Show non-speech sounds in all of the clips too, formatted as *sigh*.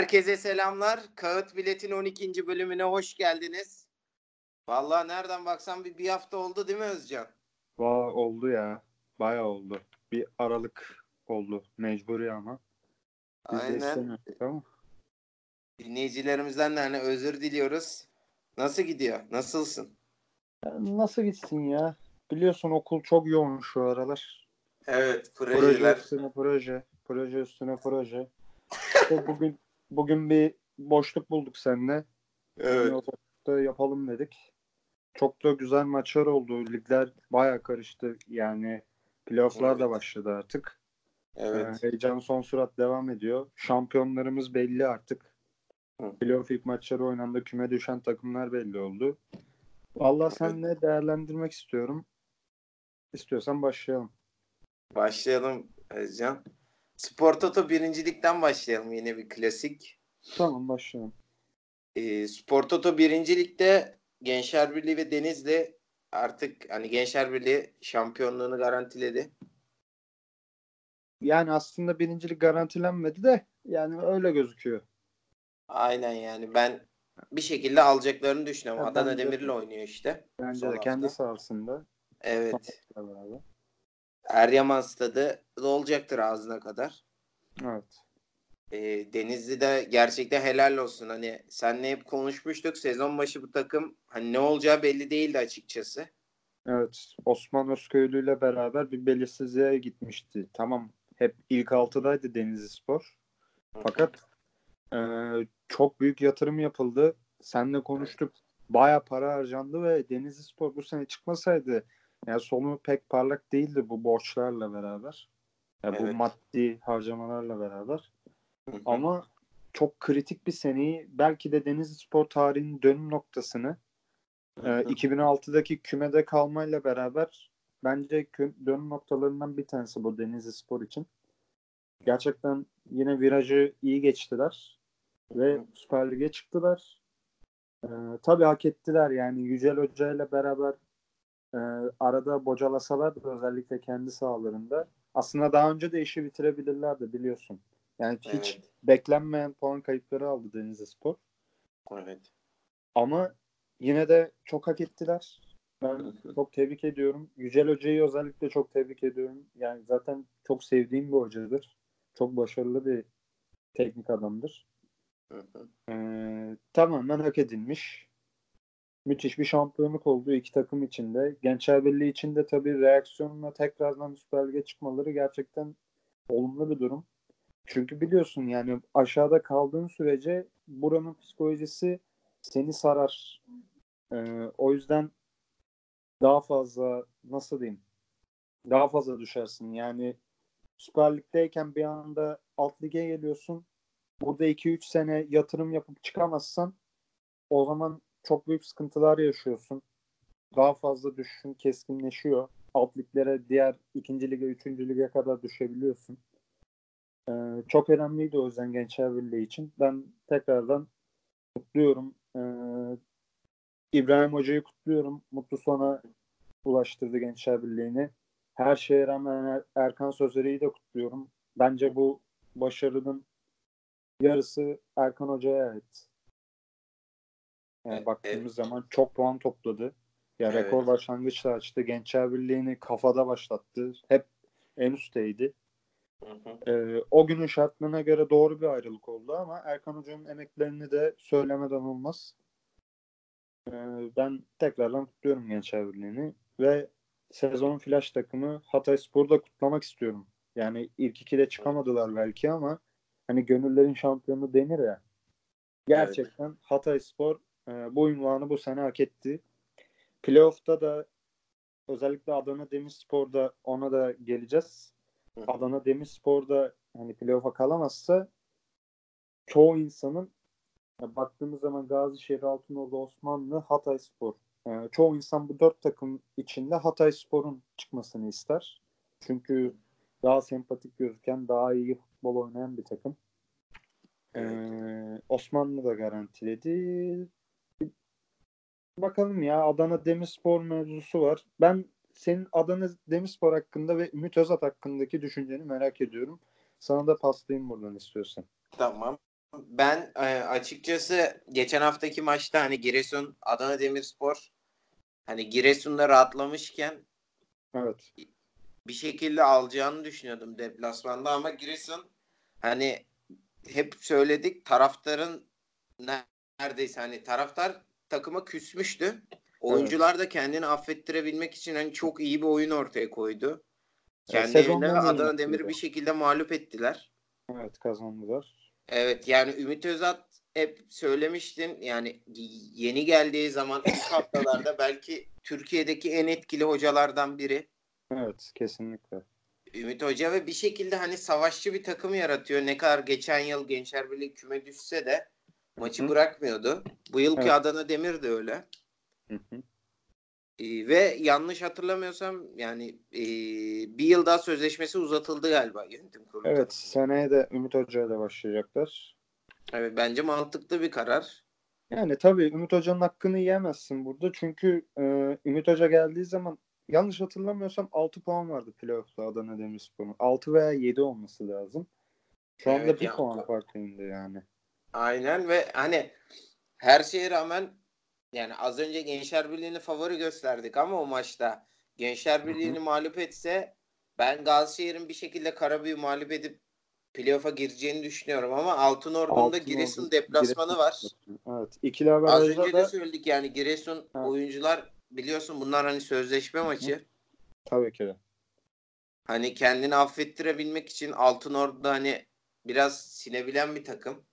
Herkese selamlar. Kağıt Bilet'in 12. bölümüne hoş geldiniz. Vallahi nereden baksan bir, bir hafta oldu değil mi Özcan? Va oldu ya. Bayağı oldu. Bir aralık oldu. Mecburi ama. Biz Aynen. ama. Dinleyicilerimizden de hani özür diliyoruz. Nasıl gidiyor? Nasılsın? Nasıl gitsin ya? Biliyorsun okul çok yoğun şu aralar. Evet, Proje projeler. üstüne proje. Proje üstüne proje. İşte bugün bugün bir boşluk bulduk seninle. Evet. Yapalım dedik. Çok da güzel maçlar oldu. Ligler bayağı karıştı. Yani playofflar da Evet. başladı artık. Evet. Ee, heyecan son sürat devam ediyor. Şampiyonlarımız belli artık. Hı. Playoff ilk maçları oynandı. Küme düşen takımlar belli oldu. Vallahi senle değerlendirmek istiyorum. İstiyorsan başlayalım. Başlayalım Özcan. Spor Toto birincilikten başlayalım yine bir klasik. Tamam başlayalım. E, Spor Toto birincilikte Gençler Birliği ve Denizli artık hani Gençler Birliği şampiyonluğunu garantiledi. Yani aslında birincilik garantilenmedi de yani öyle gözüküyor. Aynen yani ben bir şekilde alacaklarını düşünüyorum. Ya Adana Demir'le oynuyor işte. Bence de kendi hafta. sahasında. Evet. beraber. Eryaman stadı dolacaktır ağzına kadar. Evet. Ee, Denizli'de gerçekten helal olsun. Hani senle hep konuşmuştuk. Sezon başı bu takım hani ne olacağı belli değildi açıkçası. Evet. Osman Özköylü ile beraber bir belirsizliğe gitmişti. Tamam. Hep ilk altıdaydı Denizli Spor. Fakat e, çok büyük yatırım yapıldı. Seninle konuştuk. Baya para harcandı ve Denizli Spor bu sene çıkmasaydı yani sonu pek parlak değildi bu borçlarla beraber. Ya bu Evet. maddi harcamalarla beraber. Hı hı. Ama çok kritik bir seneyi belki de Denizli Spor tarihinin dönüm noktasını e, Hı hı. 2006'daki kümede kalmayla beraber bence dönüm noktalarından bir tanesi bu Denizli Spor için. Gerçekten yine virajı iyi geçtiler ve Hı. Süper Lig'e çıktılar. E, tabii hak ettiler yani Yücel Hoca ile beraber e, arada bocalasalar da özellikle kendi sahalarında aslında daha önce de işi bitirebilirlerdi biliyorsun. Yani hiç Evet. beklenmeyen puan kayıpları aldı Denizli Spor. Evet. Ama yine de çok hak ettiler. Ben çok tebrik ediyorum. Yücel Hoca'yı özellikle çok tebrik ediyorum. Yani zaten çok sevdiğim bir hocadır. Çok başarılı bir teknik adamdır. Ee, tamamen hak edilmiş. Müthiş bir şampiyonluk oldu iki takım içinde. Gençler Birliği için de tabii reaksiyonla tekrardan Süper Lig'e çıkmaları gerçekten olumlu bir durum. Çünkü biliyorsun yani aşağıda kaldığın sürece buranın psikolojisi seni sarar. Ee, o yüzden daha fazla nasıl diyeyim daha fazla düşersin. Yani Süper Lig'deyken bir anda alt lige geliyorsun. Burada 2-3 sene yatırım yapıp çıkamazsan o zaman çok büyük sıkıntılar yaşıyorsun. Daha fazla düşüşün keskinleşiyor. Alt liglere diğer ikinci lige, üçüncü lige kadar düşebiliyorsun. Ee, çok önemliydi o yüzden Gençler Birliği için. Ben tekrardan kutluyorum. Ee, İbrahim Hoca'yı kutluyorum. Mutlu sona ulaştırdı Gençler Birliği'ni. Her şeye rağmen Er- Erkan Sözeri'yi de kutluyorum. Bence bu başarının yarısı Erkan Hoca'ya ait. Yani E- baktığımız zaman çok puan topladı. Ya Evet. rekor başlangıçla açtı. Gençler Birliği'ni kafada başlattı. Hep en üstteydi. Hı hı. Ee, o günün şartlarına göre doğru bir ayrılık oldu ama Erkan Hoca'nın emeklerini de söylemeden olmaz. Ee, ben tekrardan kutluyorum Gençler Birliği'ni ve sezon flash takımı Hatay Spor'u da kutlamak istiyorum. Yani ilk ikide çıkamadılar belki ama hani gönüllerin şampiyonu denir ya. Gerçekten Hatay Spor e, bu ünvanı bu sene hak etti. Playoff'ta da özellikle Adana Demirspor'da ona da geleceğiz. Hı. Adana Demirspor'da hani playoff'a kalamazsa çoğu insanın ya baktığımız zaman Gazişehir, Altınordu, Osmanlı, Hatay Spor. Ee, çoğu insan bu dört takım içinde Hatay Spor'un çıkmasını ister. Çünkü daha sempatik gözüken, daha iyi futbol oynayan bir takım. Ee, Osmanlı da garantiledi. Bakalım ya Adana Demirspor mevzusu var. Ben senin Adana Demirspor hakkında ve Ümit Özat hakkındaki düşünceni merak ediyorum. Sana da paslayayım buradan istiyorsan. Tamam. ben e, açıkçası geçen haftaki maçta hani Giresun Adana Demirspor hani Giresun'da rahatlamışken Evet. bir şekilde alacağını düşünüyordum deplasmanda ama Giresun hani hep söyledik taraftarın neredeyse hani taraftar takıma küsmüştü. Oyuncular da kendini affettirebilmek için hani çok iyi bir oyun ortaya koydu. Kendi evinde iyi Adana. Demir'i bir şekilde mağlup ettiler. Evet kazandılar. Evet yani Ümit Özat hep söylemiştin yani yeni geldiği zaman ilk haftalarda belki Türkiye'deki en etkili hocalardan biri. Evet kesinlikle. Ümit Hoca ve bir şekilde hani savaşçı bir takım yaratıyor. Ne kadar geçen yıl Gençler Birliği küme düşse de maçı Hı bırakmıyordu. Bu yılki Evet. Adana Demir de öyle. Hı hı. Ee, ve yanlış hatırlamıyorsam yani e, bir yıl daha sözleşmesi uzatıldı galiba yönetim kurulu. Evet seneye de Ümit Hoca ile başlayacaklar. Evet, bence mantıklı bir karar. Yani tabii Ümit Hoca'nın hakkını yiyemezsin burada. Çünkü e, Ümit Hoca geldiği zaman yanlış hatırlamıyorsam 6 puan vardı playoff'ta Adana Demirspor'un. 6 veya 7 olması lazım. Şu anda Evet, bir ya- puan farkı indi yani. Aynen ve hani her şeye rağmen yani az önce Gençler Birliği'ni favori gösterdik ama o maçta Gençler Birliği'ni mağlup etse ben Gazişehir'in bir şekilde Karabüyü mağlup edip playoff'a gireceğini düşünüyorum ama Altınordu'nun da Altınordu, Giresun deplasmanı var. Evet. İkili Az önce de da söyledik yani Giresun Evet. oyuncular biliyorsun bunlar hani sözleşme maçı. tabii ki de. Hani kendini affettirebilmek için Altınordu'da hani biraz sinebilen bir takım.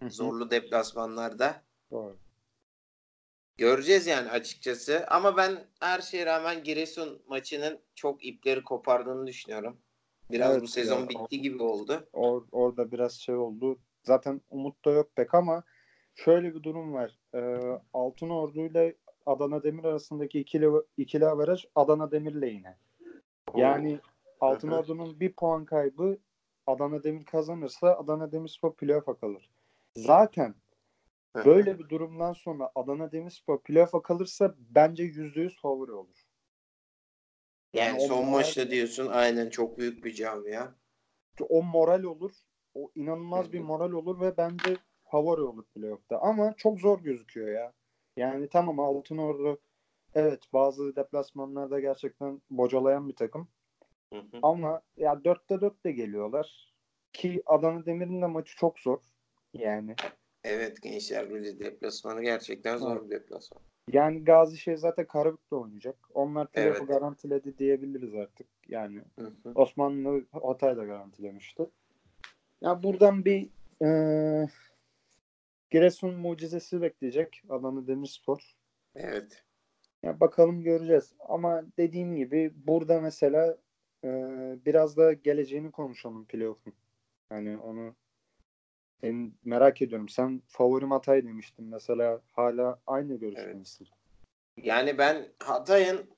Hı hı. Zorlu deplasmanlarda. Doğru. Göreceğiz yani açıkçası. Ama ben her şeye rağmen Giresun maçının çok ipleri kopardığını düşünüyorum. Biraz Evet bu sezon ya, bitti gibi oldu. Or, orada biraz şey oldu. Zaten umut da yok pek ama şöyle bir durum var. Ee, Altınordu ile Adana Demir arasındaki ikili ikili averaj Adana Demir lehine. Yani Altınordu'nun bir puan kaybı Adana Demir kazanırsa Adana Demirspor playoff'a kalır. Zaten Hı böyle bir durumdan sonra Adana Demirspor playoff'a kalırsa bence %100 favori olur. yani o son moral- maçta diyorsun aynen çok büyük bir camia. o moral olur. O inanılmaz Hı bir moral olur ve bence favori olur playoff'ta. Ama çok zor gözüküyor ya. Yani tamam Altınordu evet bazı deplasmanlarda gerçekten bocalayan bir takım. Hı hı. Ama ya dörtte dört de geliyorlar. Ki Adana Demir'in de maçı çok zor. Yani. Evet Gençler Birliği deplasmanı gerçekten zor bir deplasman. Yani Gazişehir zaten Karabük'te oynayacak. Onlar playoff'u Evet. garantiledi diyebiliriz artık. Yani Hı hı. Osmanlı Hatay da garantilemişti. Ya buradan bir eee Giresun mucizesi bekleyecek Adana Demirspor. Evet. Ya bakalım göreceğiz. Ama dediğim gibi burada mesela eee, biraz da geleceğini konuşalım playoff'un. Yani onu ben merak ediyorum. Sen favorim Hatay demiştin mesela. Hala aynı görüşte Evet. misin? Yani ben Hatay'ın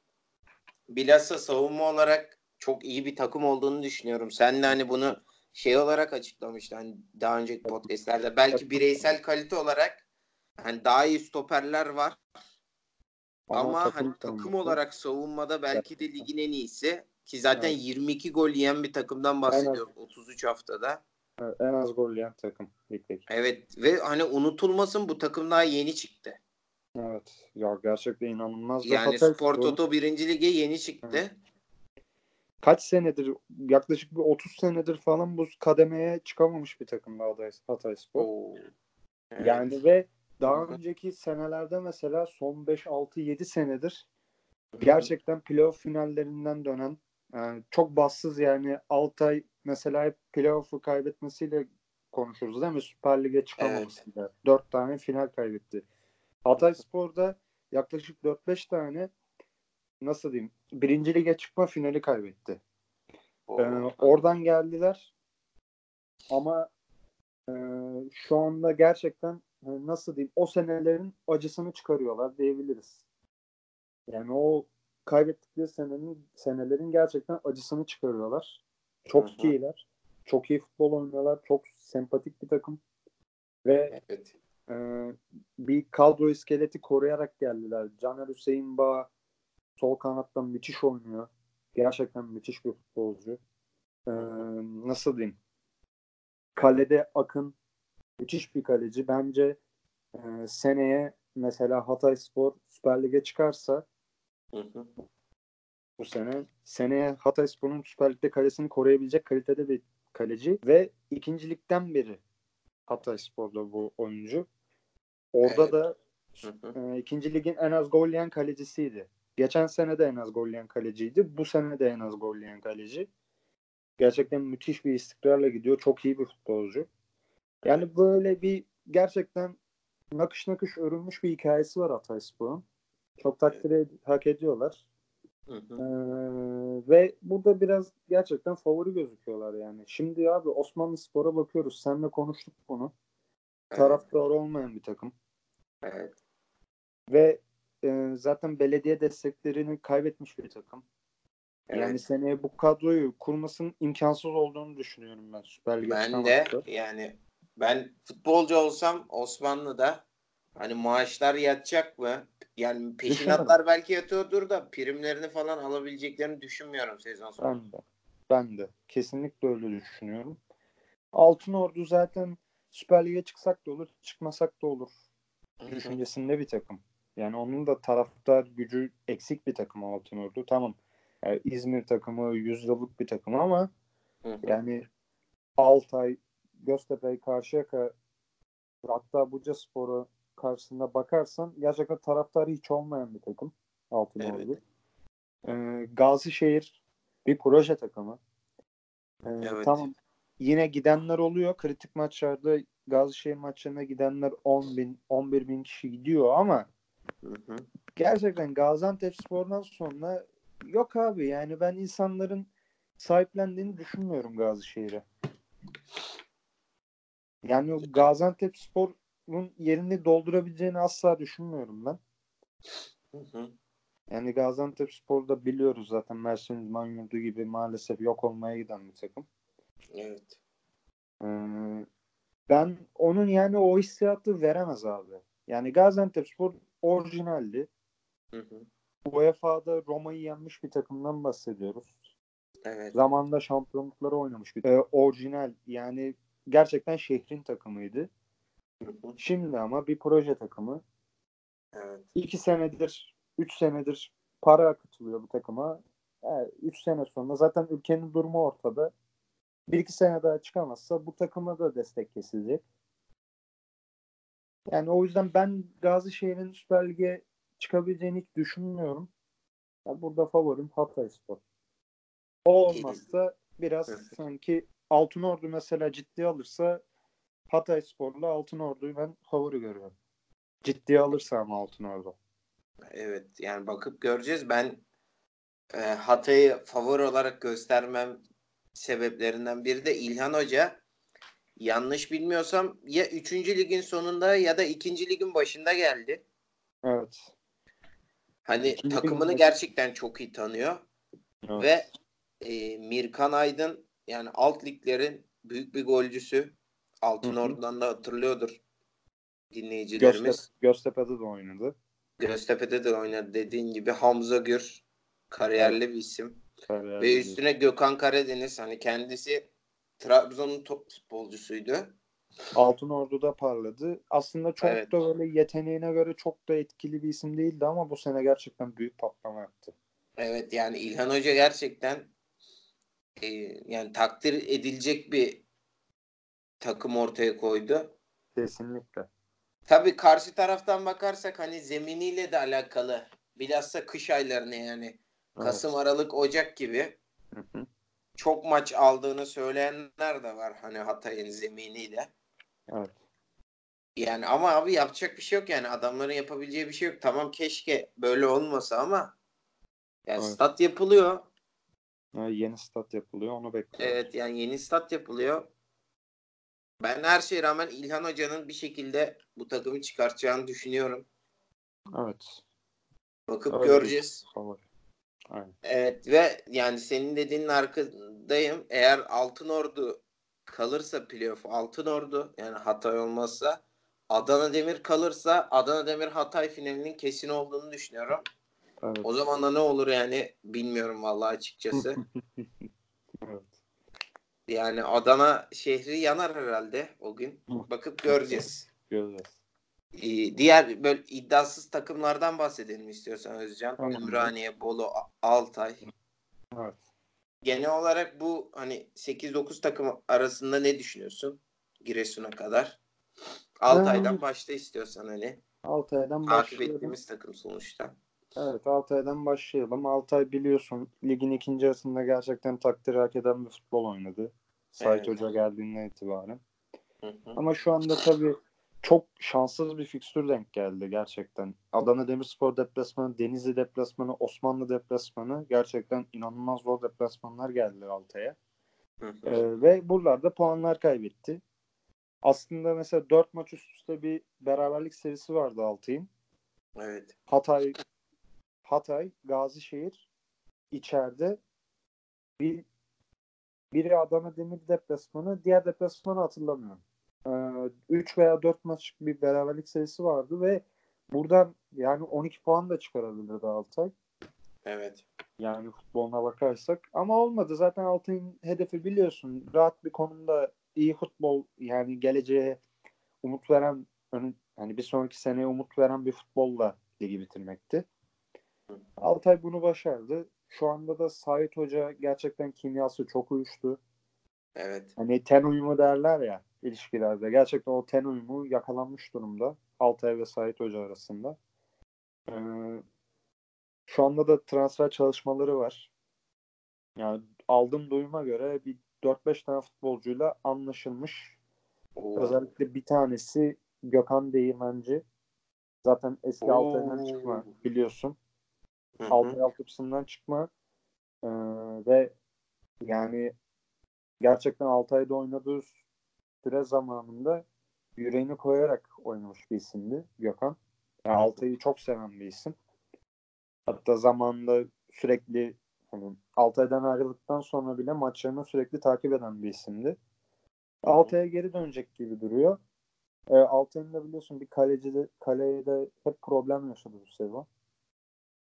bilhassa savunma olarak çok iyi bir takım olduğunu düşünüyorum. Sen de hani bunu şey olarak açıklamıştın hani daha önceki podcastlerde. Belki bireysel kalite olarak hani daha iyi stoperler var ama, hani takım savunması- olarak savunmada belki de ligin en iyisi ki zaten 22 gol yiyen bir takımdan bahsediyoruz 33 haftada. Evet, en az gol yiyen takım ligdeki. Evet ve hani unutulmasın bu takım daha yeni çıktı. Evet. Ya gerçekten inanılmaz. Yani Spor Toto 1. Lige yeni çıktı. kaç senedir yaklaşık bir 30 senedir falan bu kademeye çıkamamış bir takım Hatay, Hatay Spor. Oo. Evet. Yani ve daha önceki senelerde mesela son 5 6 7 senedir gerçekten playoff finallerinden dönen yani çok bassız yani Altay mesela hep playoff'u kaybetmesiyle konuşuruz değil mi? Süper Lig'e çıkamamasıyla. 4 tane final kaybetti. Hatay Spor'da yaklaşık 4-5 tane nasıl diyeyim birinci lige çıkma finali kaybetti. Ee, oradan geldiler ama e, şu anda gerçekten e, nasıl diyeyim o senelerin acısını çıkarıyorlar diyebiliriz. Yani o kaybettikleri senenin senelerin gerçekten acısını çıkarıyorlar. Çok Hı hı. iyiler. Çok iyi futbol oynuyorlar. Çok sempatik bir takım. Ve Evet. e, bir kadro iskeleti koruyarak geldiler. Caner Hüseyin Bağ sol kanattan müthiş oynuyor. Gerçekten müthiş bir futbolcu. E, nasıl diyeyim? Kalede Akın Müthiş bir kaleci. Bence e, seneye mesela Hatay Spor Süper Lig'e çıkarsa Hı hı. Bu sene seneye Hatay Spor'un Süper Lig'de kalesini koruyabilecek kalitede bir kaleci ve ikincilikten beri Hatay Spor'da bu oyuncu. Orada Evet. da e, ikinci ligin en az gol yiyen kalecisiydi. Geçen sene de en az gol yiyen kaleciydi. Bu sene de en az gol yiyen kaleci. Gerçekten müthiş bir istikrarla gidiyor. Çok iyi bir futbolcu. Yani böyle bir gerçekten nakış nakış örülmüş bir hikayesi var Hatayspor'un. Çok takdir ed- hak ediyorlar. Hı hı. Ee, ve burada biraz gerçekten favori gözüküyorlar yani. Şimdi abi Osmanlı Spor'a bakıyoruz. Seninle konuştuk bunu. Evet. Taraftarı olmayan bir takım. Evet. Ve e, zaten belediye desteklerini kaybetmiş bir takım. Yani Evet. seneye bu kadroyu kurmasının imkansız olduğunu düşünüyorum ben Süper Lig'e Ben de çıkamazsa. yani ben futbolcu olsam Osmanlı'da hani maaşlar yatacak mı? Yani peşinatlar belki yatıyordur da primlerini falan alabileceklerini düşünmüyorum sezon sonu. Ben de. Ben de. Kesinlikle öyle düşünüyorum. Altın Ordu zaten Süper Lig'e çıksak da olur, çıkmasak da olur. Düşüncesinde bir takım. Yani onun da taraftar gücü eksik bir takım Altın Ordu. Tamam. Yani İzmir takımı yüzyıllık bir takım ama yani Altay, Göztepe, Karşıyaka hatta Buca Spor'u karşısında bakarsan gerçekten taraftarı hiç olmayan bir takım Altın Evet. Ee, Gazişehir bir proje takımı. Ee, Evet. Tamam. Yine gidenler oluyor. Kritik maçlarda Gazişehir maçlarına gidenler 10 bin, 11 bin kişi gidiyor ama Hı hı. gerçekten Gaziantep Spor'dan sonra yok abi yani ben insanların sahiplendiğini düşünmüyorum Gazişehir'e. Yani Gaziantep Spor'un yerini doldurabileceğini asla düşünmüyorum ben. Hı hı. Yani Gaziantep Spor'da biliyoruz zaten Mersin İdman Yurdu gibi maalesef yok olmaya giden bir takım. Evet. Ee, ben onun yani o hissiyatı veremez abi. Yani Gaziantepspor orijinaldi. Hı hı. UEFA'da Roma'yı yenmiş bir takımdan bahsediyoruz. Evet. Zamanında şampiyonlukları oynamış bir ee, orijinal yani gerçekten şehrin takımıydı. Şimdi ama bir proje takımı. Evet. İki senedir, üç senedir para akıtılıyor bu takıma. Yani üç sene sonra zaten ülkenin durumu ortada. Bir iki sene daha çıkamazsa bu takıma da destek kesilecek. Yani o yüzden ben Gazişehir'in Süper Lig'e çıkabileceğini hiç düşünmüyorum. Yani burada favorim Hatayspor. O olmazsa biraz Evet. sanki Altınordu mesela ciddiye alırsa Hatayspor'la Altınordu'yu ben favori görüyorum. Ciddiye alırsa ama Altınordu. Evet. Yani bakıp göreceğiz. Ben e, Hatay'ı favori olarak göstermem sebeplerinden biri de İlhan Hoca. Yanlış bilmiyorsam ya 3. ligin sonunda ya da 2. ligin başında geldi. Evet. Hani İkinci takımını ligin gerçekten çok iyi tanıyor. evet. Ve e, Mirkan Aydın yani alt liglerin büyük bir golcüsü. Altınordu'dan da hatırlıyordur dinleyicilerimiz. Göztepe, Göztepe'de de oynadı. Göztepe'de de oynadı dediğin gibi Hamza Gür kariyerli bir isim. Kariyerli Ve üstüne Gökhan Karadeniz hani kendisi Trabzon'un top futbolcusuydu. Altınordu'da parladı. Aslında çok Evet. da böyle yeteneğine göre çok da etkili bir isim değildi ama bu sene gerçekten büyük patlama yaptı. Evet yani İlhan Hoca gerçekten e, yani takdir edilecek bir takım ortaya koydu. Kesinlikle. Tabii karşı taraftan bakarsak hani zeminiyle de alakalı. Bilhassa kış aylarını yani Kasım, Aralık, Ocak gibi Hı hı. çok maç aldığını söyleyenler de var hani Hatay'ın zeminiyle. Evet. Yani ama abi yapacak bir şey yok yani adamların yapabileceği bir şey yok. Tamam keşke böyle olmasa ama yani Evet. stat yapılıyor. Ha, yeni stat yapılıyor onu bekliyoruz. Evet yani yeni stat yapılıyor. Ben her şeye rağmen İlhan Hoca'nın bir şekilde bu takımı çıkartacağını düşünüyorum. Evet. Bakıp Öyle göreceğiz. favori. Aynen. Evet ve yani senin dediğinin arkadayım. Eğer Altın Ordu kalırsa playoff Altın Ordu yani Hatay olmazsa Adana Demir kalırsa Adana Demir Hatay finalinin kesin olduğunu düşünüyorum. Evet. O zaman da ne olur yani bilmiyorum vallahi açıkçası. *laughs* Yani Adana şehri yanar herhalde o gün. Bakıp göreceğiz. Göreceğiz. Ee, diğer böyle iddiasız takımlardan bahsedelim istiyorsan Özcan. Tamam. Ümraniye, Bolu, Altay. Evet. Genel olarak bu hani 8-9 takım arasında ne düşünüyorsun? Giresun'a kadar. Altay'dan başta istiyorsan hani. Altay'dan Takip başlayalım. ettiğimiz takım sonuçta. Evet Altay'dan başlayalım. Altay biliyorsun ligin ikinci yarısında gerçekten takdir hak eden bir futbol oynadı. Sait Evet. Hoca geldiğinden itibaren. Hı hı. Ama şu anda tabii çok şanssız bir fikstür denk geldi gerçekten. Adana Demirspor deplasmanı, Denizli deplasmanı, Osmanlı deplasmanı gerçekten inanılmaz zor deplasmanlar geldi Altay'a. Ee, ve buralarda puanlar kaybetti. Aslında mesela 4 maç üst üste bir beraberlik serisi vardı Altay'ın. Evet. Hatay, Hatay, Gazişehir içeride bir biri Adana Demir deplasmanı, diğer deplasmanı hatırlamıyorum. 3 veya 4 maç bir beraberlik serisi vardı ve buradan yani 12 puan da çıkarabilirdi Altay. Evet. Yani futboluna bakarsak. Ama olmadı. Zaten Altay'ın hedefi biliyorsun. Rahat bir konumda iyi futbol yani geleceğe umut veren yani bir sonraki seneye umut veren bir futbolla ligi bitirmekti. Altay bunu başardı. Şu anda da Sait Hoca gerçekten kimyası çok uyuştu. Evet. Hani ten uyumu derler ya ilişkilerde. Gerçekten o ten uyumu yakalanmış durumda. Altay ve Sait Hoca arasında. Ee, şu anda da transfer çalışmaları var. Yani aldığım duyuma göre bir 4-5 tane futbolcuyla anlaşılmış. Oo. Özellikle bir tanesi Gökhan Değirmenci. Zaten eski. Altay'dan çıkma biliyorsun. Altay altyapısından çıkma. Ee, ve yani gerçekten Altay'da oynadığı süre zamanında yüreğini koyarak oynamış bir isimdi Gökhan. Yani Altay'ı çok seven bir isim. Hatta zamanında sürekli hani Altay'dan ayrıldıktan sonra bile maçlarını sürekli takip eden bir isimdi. Altay'a geri dönecek gibi duruyor. E, Altay'ın da biliyorsun bir kaleci de, kaleye de hep problem yaşadı bu sezon.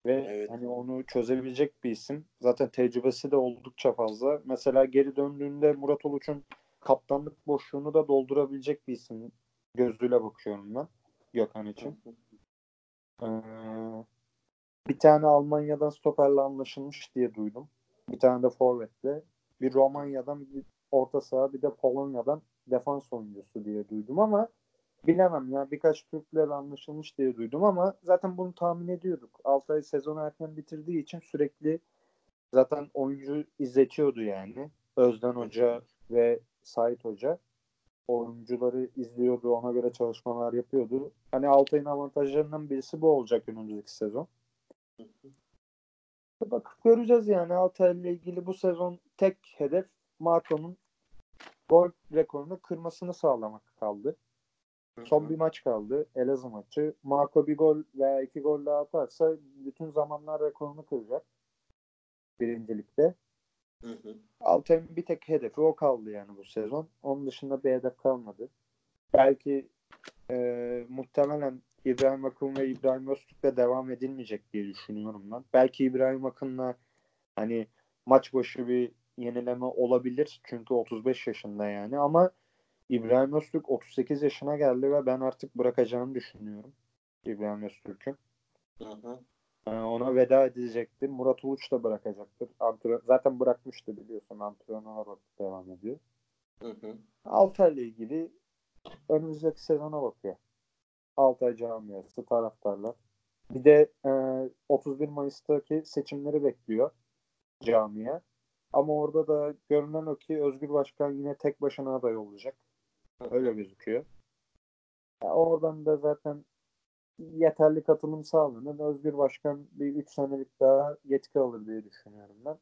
Ve Evet. hani onu çözebilecek bir isim. Zaten tecrübesi de oldukça fazla. Mesela geri döndüğünde Murat Uluç'un kaptanlık boşluğunu da doldurabilecek bir isim gözüyle bakıyorum ben Gökhan için. Ee, bir tane Almanya'dan stoperle anlaşılmış diye duydum. Bir tane de forvetle. Bir Romanya'dan bir orta saha bir de Polonya'dan defans oyuncusu diye duydum ama bilemem ya birkaç Türklerle anlaşılmış diye duydum ama zaten bunu tahmin ediyorduk. Altay sezonu erken bitirdiği için sürekli zaten oyuncu izletiyordu yani. Özden Hoca ve Sait Hoca oyuncuları izliyordu, ona göre çalışmalar yapıyordu. Hani Altay'ın avantajlarından birisi bu olacak önümüzdeki sezon. Bakıp göreceğiz yani Altay'la ilgili bu sezon tek hedef Marco'nun gol rekorunu kırmasını sağlamak kaldı. Son bir maç kaldı. Elazığ maçı. Marco bir gol veya iki gol daha atarsa bütün zamanlar rekorunu kıracak. Birincilikte. Altay'ın bir tek hedefi o kaldı yani bu sezon. Onun dışında bir hedef kalmadı. Belki e, muhtemelen İbrahim Akın ve İbrahim Öztürk'le devam edilmeyecek diye düşünüyorum ben. Belki İbrahim Akın'la hani maç başı bir yenileme olabilir. Çünkü 35 yaşında yani ama İbrahim Öztürk 38 yaşına geldi ve ben artık bırakacağını düşünüyorum. İbrahim Öztürk'ün. Hı. Ee, ona veda edecektir. Murat Uluç da bırakacaktır. Antrenör, zaten bırakmıştı biliyorsun. Antrenör olarak devam ediyor. Hı hı. Altay'la ilgili önümüzdeki sezona bakıyor. Altay camiası, taraftarlar. Bir de e, 31 Mayıs'taki seçimleri bekliyor camiye. Ama orada da görünen o ki Özgür Başkan yine tek başına aday olacak. *laughs* Öyle gözüküyor. Ya oradan da zaten yeterli katılım sağlanır. Özgür Başkan bir 3 senelik daha yetki alır diye düşünüyorum ben.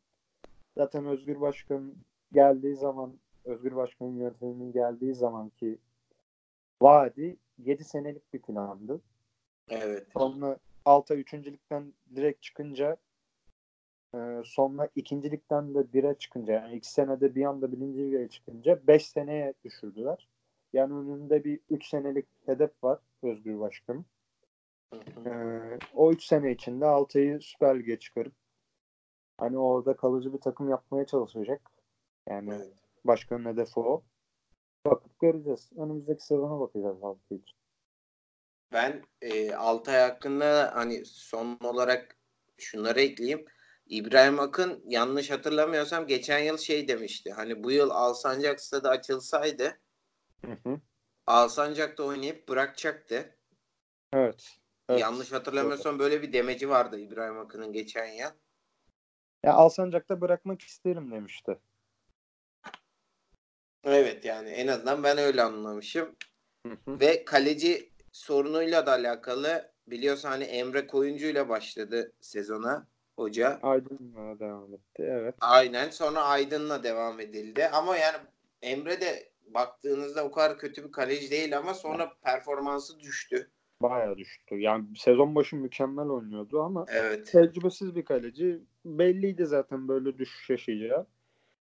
Zaten Özgür Başkan geldiği zaman Özgür Başkan'ın yönetiminin geldiği zamanki vaadi 7 senelik bir plandı. Evet. Sonra Altay üçüncülükten direkt çıkınca e, sonra ikincilikten de 1'e çıkınca yani 2 senede bir anda birinci ligeye çıkınca 5 seneye düşürdüler. Yani önünde bir 3 senelik hedef var Özgür Başkan'ın. Ee, o 3 sene içinde Altay'ı Süper Lig'e çıkarıp hani orada kalıcı bir takım yapmaya çalışacak. Yani Evet. Başkanın hedefi o. Bakıp göreceğiz. Önümüzdeki sezona bakacağız hafta için. Ben e, Altay hakkında hani son olarak şunları ekleyeyim. İbrahim Akın yanlış hatırlamıyorsam geçen yıl şey demişti. Hani bu yıl Alsancak stadı açılsaydı Hı hı. Alsancak'ta oynayıp bırakacaktı. Evet. evet. Yanlış hatırlamıyorsam böyle bir demeci vardı İbrahim Akın'ın geçen yıl. Ya Alsancak'ta bırakmak isterim demişti. Evet yani en azından ben öyle anlamışım. Hı hı. Ve kaleci sorunuyla da alakalı biliyorsun hani Emre Koyuncu ile başladı sezona hoca. Aydın'la devam etti. Evet. Aynen sonra Aydın'la devam edildi. Ama yani Emre de baktığınızda o kadar kötü bir kaleci değil ama sonra performansı düştü. Bayağı düştü. Yani sezon başı mükemmel oynuyordu ama Evet. tecrübesiz bir kaleci. Belliydi zaten böyle düşüş yaşayacağı.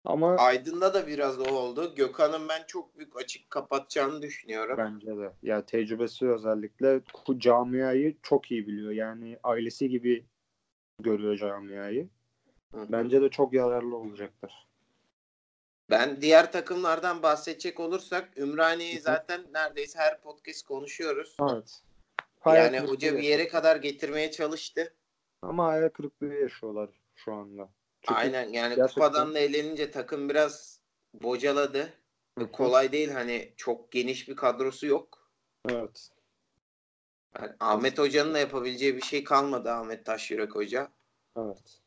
Ama Aydın'da da biraz o oldu. Gökhan'ın ben çok büyük açık kapatacağını düşünüyorum. bence de. Ya tecrübesi özellikle camiayı çok iyi biliyor. Yani ailesi gibi görüyor camiayı. Hı. Bence de çok yararlı olacaktır. Ben diğer takımlardan bahsedecek olursak Ümraniye'yi zaten neredeyse her podcast konuşuyoruz. Evet. Hayal Yani hoca bir yere kadar getirmeye çalıştı. Ama hayal kırıklığı yaşıyorlar şu anda. Çünkü Aynen yani gerçekten- kupadan da elenince takım biraz bocaladı. Hı hı. Kolay değil hani çok geniş bir kadrosu yok. Evet. Yani Ahmet Hoca'nın da yapabileceği bir şey kalmadı Ahmet Taşyürek Hoca. Evet.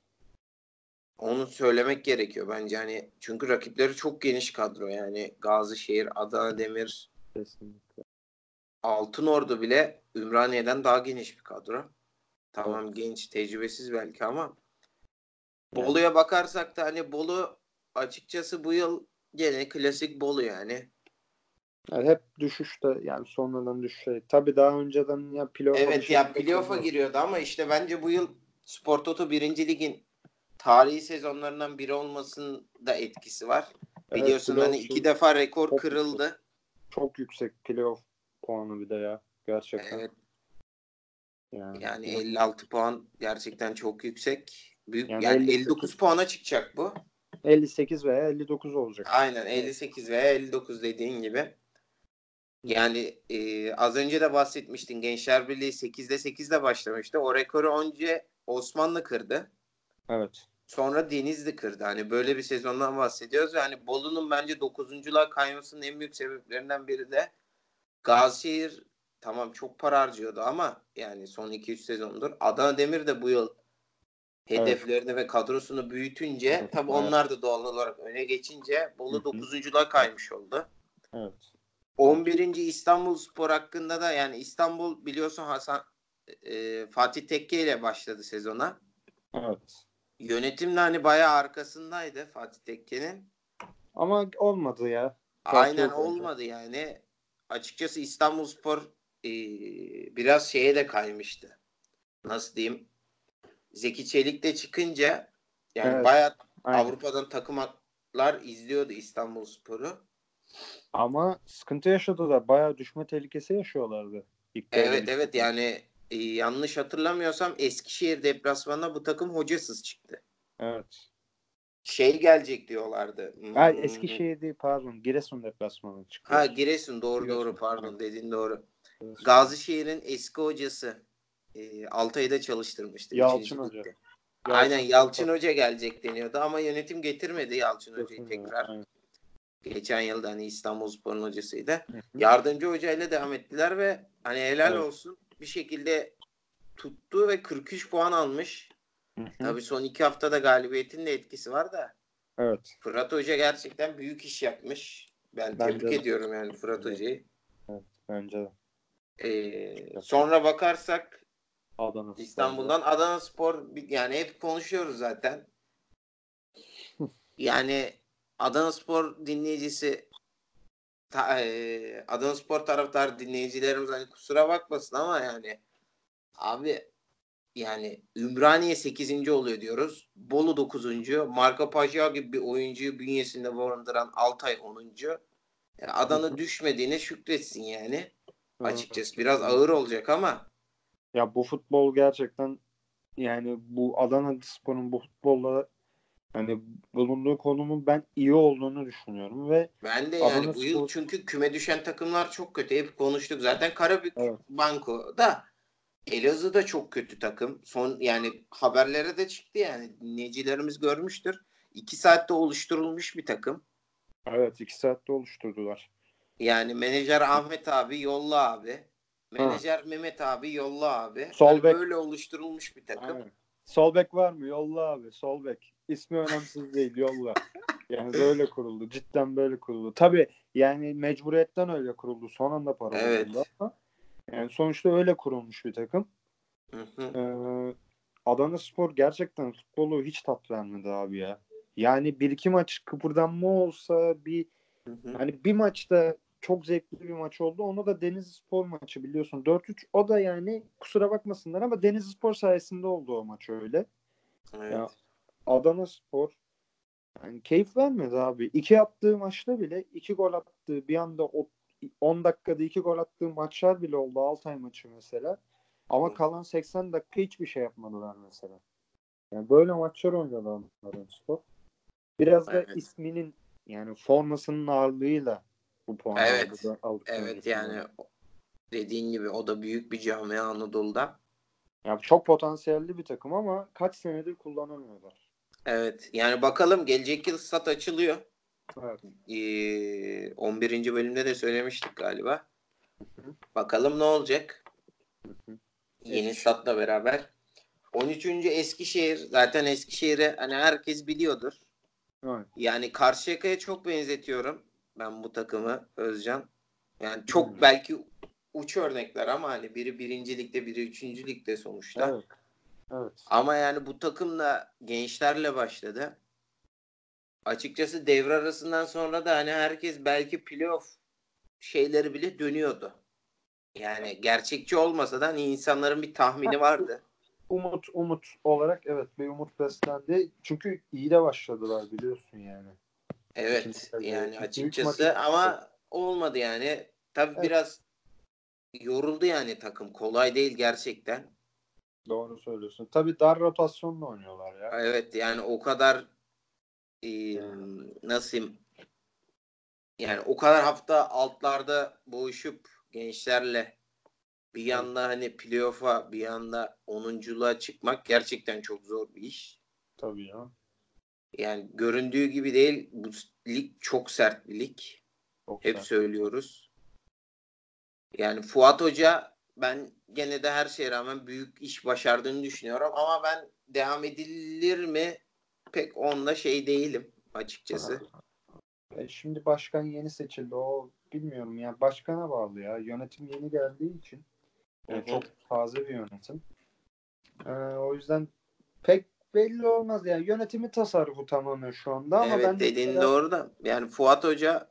Onu söylemek gerekiyor bence hani çünkü rakipleri çok geniş kadro yani Gazişehir, Adana Demir, Kesinlikle. Altınordu bile Ümraniye'den daha geniş bir kadro. Tamam genç, tecrübesiz belki ama Yani. Bolu'ya bakarsak da hani Bolu açıkçası bu yıl gene klasik Bolu yani. Yani hep düşüşte yani sonradan düşüşte. Tabii daha önceden ya playoff'a Evet ya playoff'a giriyordu ama işte bence bu yıl Spor Toto 1. Lig'in tarihi sezonlarından biri olmasının da etkisi var. Evet, Biliyorsun hani iki defa rekor çok kırıldı. Çok yüksek playoff puanı bir de ya. Gerçekten. Evet Yani, yani 56 puan gerçekten çok yüksek. Büyük Yani yani, 58 59 puana çıkacak bu. 58 veya 59 olacak. Aynen 58 veya 59 dediğin gibi. Yani e, az önce de bahsetmiştin Gençler Birliği 8'de 8'de başlamıştı. O rekoru önce Osmanlı kırdı. Evet. Sonra Denizli kırdı. Hani böyle bir sezondan bahsediyoruz. Yani Bolu'nun bence 9'unculuğa kaymasının en büyük sebeplerinden biri de Gazişehir tamam çok para harcıyordu ama yani son 2-3 sezondur. Adana Demir de bu yıl hedeflerini ve kadrosunu büyütünce Evet, tabii evet. onlar da doğal olarak öne geçince Bolu Hı hı. 9'unculuğa kaymış oldu. Evet. 11. İstanbul Spor hakkında da yani İstanbul biliyorsun Hasan e, Fatih Tekke ile başladı sezona. Evet. Yönetim de hani bayağı arkasındaydı Fatih Tekke'nin. Ama olmadı ya. Aynen olmadı yani. Açıkçası İstanbulspor e, biraz şeye de kaymıştı. Nasıl diyeyim? Zeki Çelik de çıkınca yani Evet, bayağı Aynen. Avrupa'dan takımlar izliyordu İstanbulspor'u. Ama sıkıntı yaşadı da bayağı düşme tehlikesi yaşıyorlardı. İlk Evet evet yani e, yanlış hatırlamıyorsam Eskişehir deplasmanına bu takım hocasız çıktı. Evet. Şey gelecek diyorlardı. Ha, Hmm, Eskişehir değil pardon. Giresun deplasmanı çıktı. Ha Giresun doğru Giresun, doğru pardon evet. dediğin doğru. Giresun. Gazişehir'in eski hocası e, Altay'da çalıştırmıştı. Yalçın Hoca. Yalçın Aynen Yalçın Hoca. Hoca gelecek deniyordu ama yönetim getirmedi Yalçın Hoca'yı tekrar. aynen. Geçen yılda hani İstanbulspor'un hocasıydı. Hı hı. Yardımcı hocayla devam ettiler ve hani helal Evet. olsun bir şekilde tuttu ve 43 puan almış. Tabii son iki haftada galibiyetin de etkisi var da Evet. Fırat Hoca gerçekten büyük iş yapmış. Ben Bence tebrik de. ediyorum yani Fırat Evet. Hoca'yı. Bence de. Ee, sonra bakarsak Adana. İstanbul'dan Adana Spor yani hep konuşuyoruz zaten. Yani Adana Spor dinleyicisi ta, e, Adana Spor taraftar dinleyicilerimiz hani kusura bakmasın ama yani abi yani Ümraniye 8. oluyor diyoruz. Bolu 9. Marco Pajao gibi bir oyuncuyu bünyesinde barındıran Altay 10. Yani Adana düşmediğine şükretsin yani. Açıkçası biraz ağır olacak ama Ya bu futbol gerçekten yani bu Adana Spor'un bu futbolla hani bulunduğu konumun ben iyi olduğunu düşünüyorum ve Ben de yani Adana bu yıl Spor- çünkü küme düşen takımlar çok kötü. Hep konuştuk zaten. Karabük Evet. Banko da Elazığ da çok kötü takım. Son yani haberlere de çıktı yani. Dinleyicilerimiz görmüştür. İki saatte oluşturulmuş bir takım. evet iki saatte oluşturdular. Yani menajer Ahmet abi yolla abi. Menajer Mehmet abi yolla abi. Sol Hani bek. böyle oluşturulmuş bir takım. Aynen. Sol bek var mı? Yolla abi. Sol bek. İsmi önemsiz değil. Yolla. Yani böyle kuruldu. Cidden böyle kuruldu. Tabii yani mecburiyetten öyle kuruldu. Son anda para Evet. oldu ama yani sonuçta öyle kurulmuş bir takım. Hı hı. Ee, Adana Spor gerçekten futbolu hiç tat vermedi abi ya. Yani bir iki maç kıpırdanma olsa bir Hı hı. hani bir maçta çok zevkli bir maç oldu. Onu da Denizli Spor maçı biliyorsun. 4-3 o da yani kusura bakmasınlar ama Denizli Spor sayesinde oldu o maç öyle. Evet. Ya Adana Spor yani keyif vermedi abi. İki attığı maçta bile iki gol attığı bir anda o 10 dakikada iki gol attığı maçlar bile oldu. Altay maçı mesela. Ama kalan 80 dakika hiçbir şey yapmadılar mesela. Yani böyle maçlar oynadı Adana Spor. Biraz da Evet. isminin yani formasının ağırlığıyla bu puanı Evet. aldı- Evet yani dediğin gibi o da büyük bir camia Anadolu'da. Yani çok potansiyelli bir takım ama kaç senedir kullanamıyorlar. Evet yani bakalım gelecek yıl stat açılıyor. Evet. Ee, 11. bölümde de söylemiştik galiba. hı. Bakalım ne olacak hı. yeni Eskişehir. statla beraber. 13. Eskişehir zaten Eskişehir'i hani herkes biliyordur. Evet. Yani Karşıyaka'ya çok benzetiyorum ben bu takımı Özcan. Yani çok Hmm. belki uç örnekler ama hani biri birinci ligde biri üçüncü ligde sonuçta. Evet. Evet. Ama yani bu takım da gençlerle başladı. Açıkçası devre arasından sonra da hani herkes belki playoff şeyleri bile dönüyordu. Yani gerçekçi olmasa da hani insanların bir tahmini vardı. Umut umut olarak evet bir umut beslendi. Çünkü iyi de başladılar biliyorsun yani. Evet İkinci yani açıkçası ama olmadı yani. Tabii Evet. biraz yoruldu yani takım. Kolay değil gerçekten. Doğru söylüyorsun. Tabii dar rotasyonla oynuyorlar ya. Evet yani o kadar e, nasıl yani o kadar hafta altlarda boğuşup gençlerle bir yanda hani playoff'a bir yanda 10'unculuğa çıkmak gerçekten çok zor bir iş. Tabii ya. Yani göründüğü gibi değil. Bu lig çok sert bir lig. Çok Hep sert. söylüyoruz. Yani Fuat Hoca ben gene de her şeye rağmen büyük iş başardığını düşünüyorum ama ben devam edilir mi pek onda şey değilim açıkçası. *laughs* E, şimdi başkan yeni seçildi. O bilmiyorum ya. Başkana bağlı ya. Yönetim yeni geldiği için. Hı. çok taze bir yönetim. E, o yüzden pek belli olmaz yani. Yönetimi tasarrufu tamamen şu anda ama evet ben dediğin mesela- doğru da yani Fuat Hoca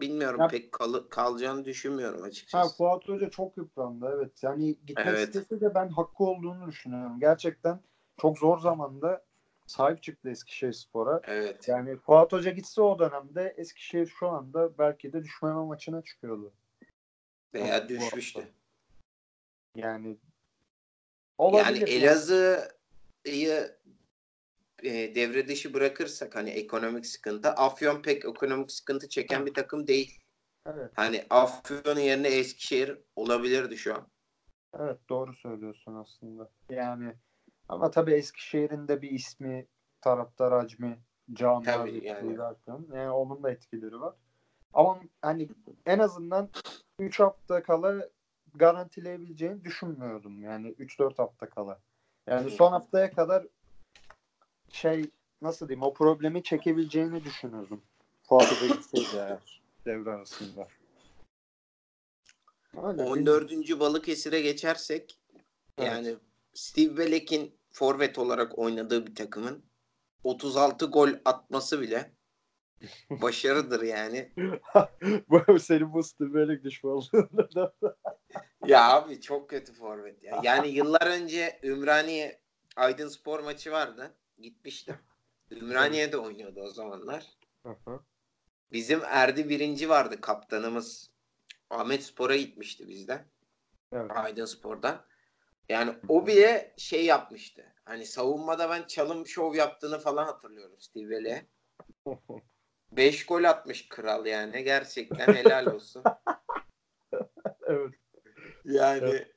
bilmiyorum Ya- pek kalı- kalacağını düşünmüyorum Ha açıkçası. Fuat Hoca çok yıprandı evet. Yani gitmek Evet. istese de ben hakkı olduğunu düşünüyorum. Gerçekten çok zor zamanda sahip çıktı Eskişehir Spor'a. Evet. Yani Fuat Hoca gitse o dönemde Eskişehir şu anda belki de düşmeme maçına çıkıyordu. Veya Bu düşmüştü. Yani Yani olabilir. Elazığ'ı e, devre dışı bırakırsak hani ekonomik sıkıntı Afyon pek ekonomik sıkıntı çeken bir takım değil. Evet, Hani Afyon'un yerine Eskişehir olabilirdi şu an. evet doğru söylüyorsun aslında. Yani ama tabii Eskişehir'in de bir ismi taraftar hacmi bir yani. derken yani onun da etkileri var. Ama hani en azından 3 hafta kala garantileyebileceğini düşünmüyordum. Yani 3-4 hafta kala. Yani son haftaya kadar şey nasıl diyeyim o problemi çekebileceğini düşünüyordum. Fuat Hoca gitseydi eğer devre arasında. Öyle, 14. Balıkesir'e geçersek Evet. yani Steve Belek'in forvet olarak oynadığı bir takımın 36 gol atması bile *laughs* başarıdır yani. bu senin bu Stübelek düşmanlığında da. Ya abi çok kötü forvet ya. Yani *laughs* yıllar önce Ümraniye Aydın Spor maçı vardı. Gitmiştim. Ümraniye'de oynuyordu o zamanlar. Bizim Erdi birinci vardı kaptanımız. Ahmet Spor'a gitmişti bizden. evet. Aydın Spor'dan. Yani o bile şey yapmıştı. Hani savunmada ben çalım şov yaptığını falan hatırlıyorum Steve Vele. 5 gol atmış kral yani. Gerçekten helal olsun. *laughs* evet. Yani Evet.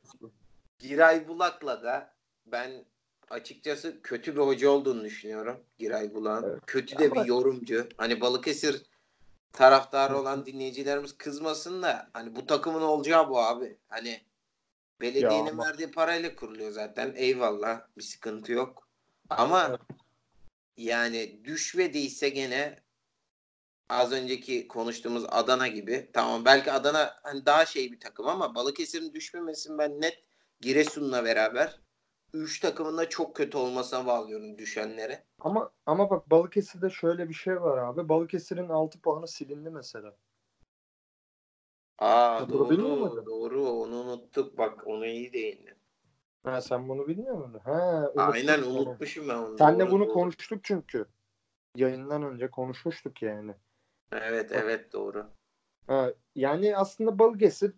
Giray Bulak'la da ben açıkçası kötü bir hoca olduğunu düşünüyorum. Giray Bulak'ın. Evet. Kötü de Ama- bir yorumcu. Hani Balıkesir taraftarı olan dinleyicilerimiz kızmasın da hani bu takımın olacağı bu abi. Hani belediyenin ama- verdiği parayla kuruluyor zaten. Eyvallah bir sıkıntı yok. Ama Evet. yani düşmediyse gene az önceki konuştuğumuz Adana gibi. Tamam belki Adana hani daha şey bir takım ama Balıkesir'in düşmemesini ben net Giresun'la beraber üç takımın da çok kötü olmasına bağlıyorum düşenlere. Ama ama bak Balıkesir'de şöyle bir şey var abi. Balıkesir'in 6 puanı silindi mesela. Aa Ya doğru muydun? doğru onu unuttuk bak onu iyi değindin. Ha sen bunu bilmiyor muydun? Ha, Aynen yani. unutmuşum ben onu. Senle Doğru, bunu doğru. konuştuk çünkü. Yayından önce konuşmuştuk yani. Evet evet doğru. Ha, yani aslında Balıkesir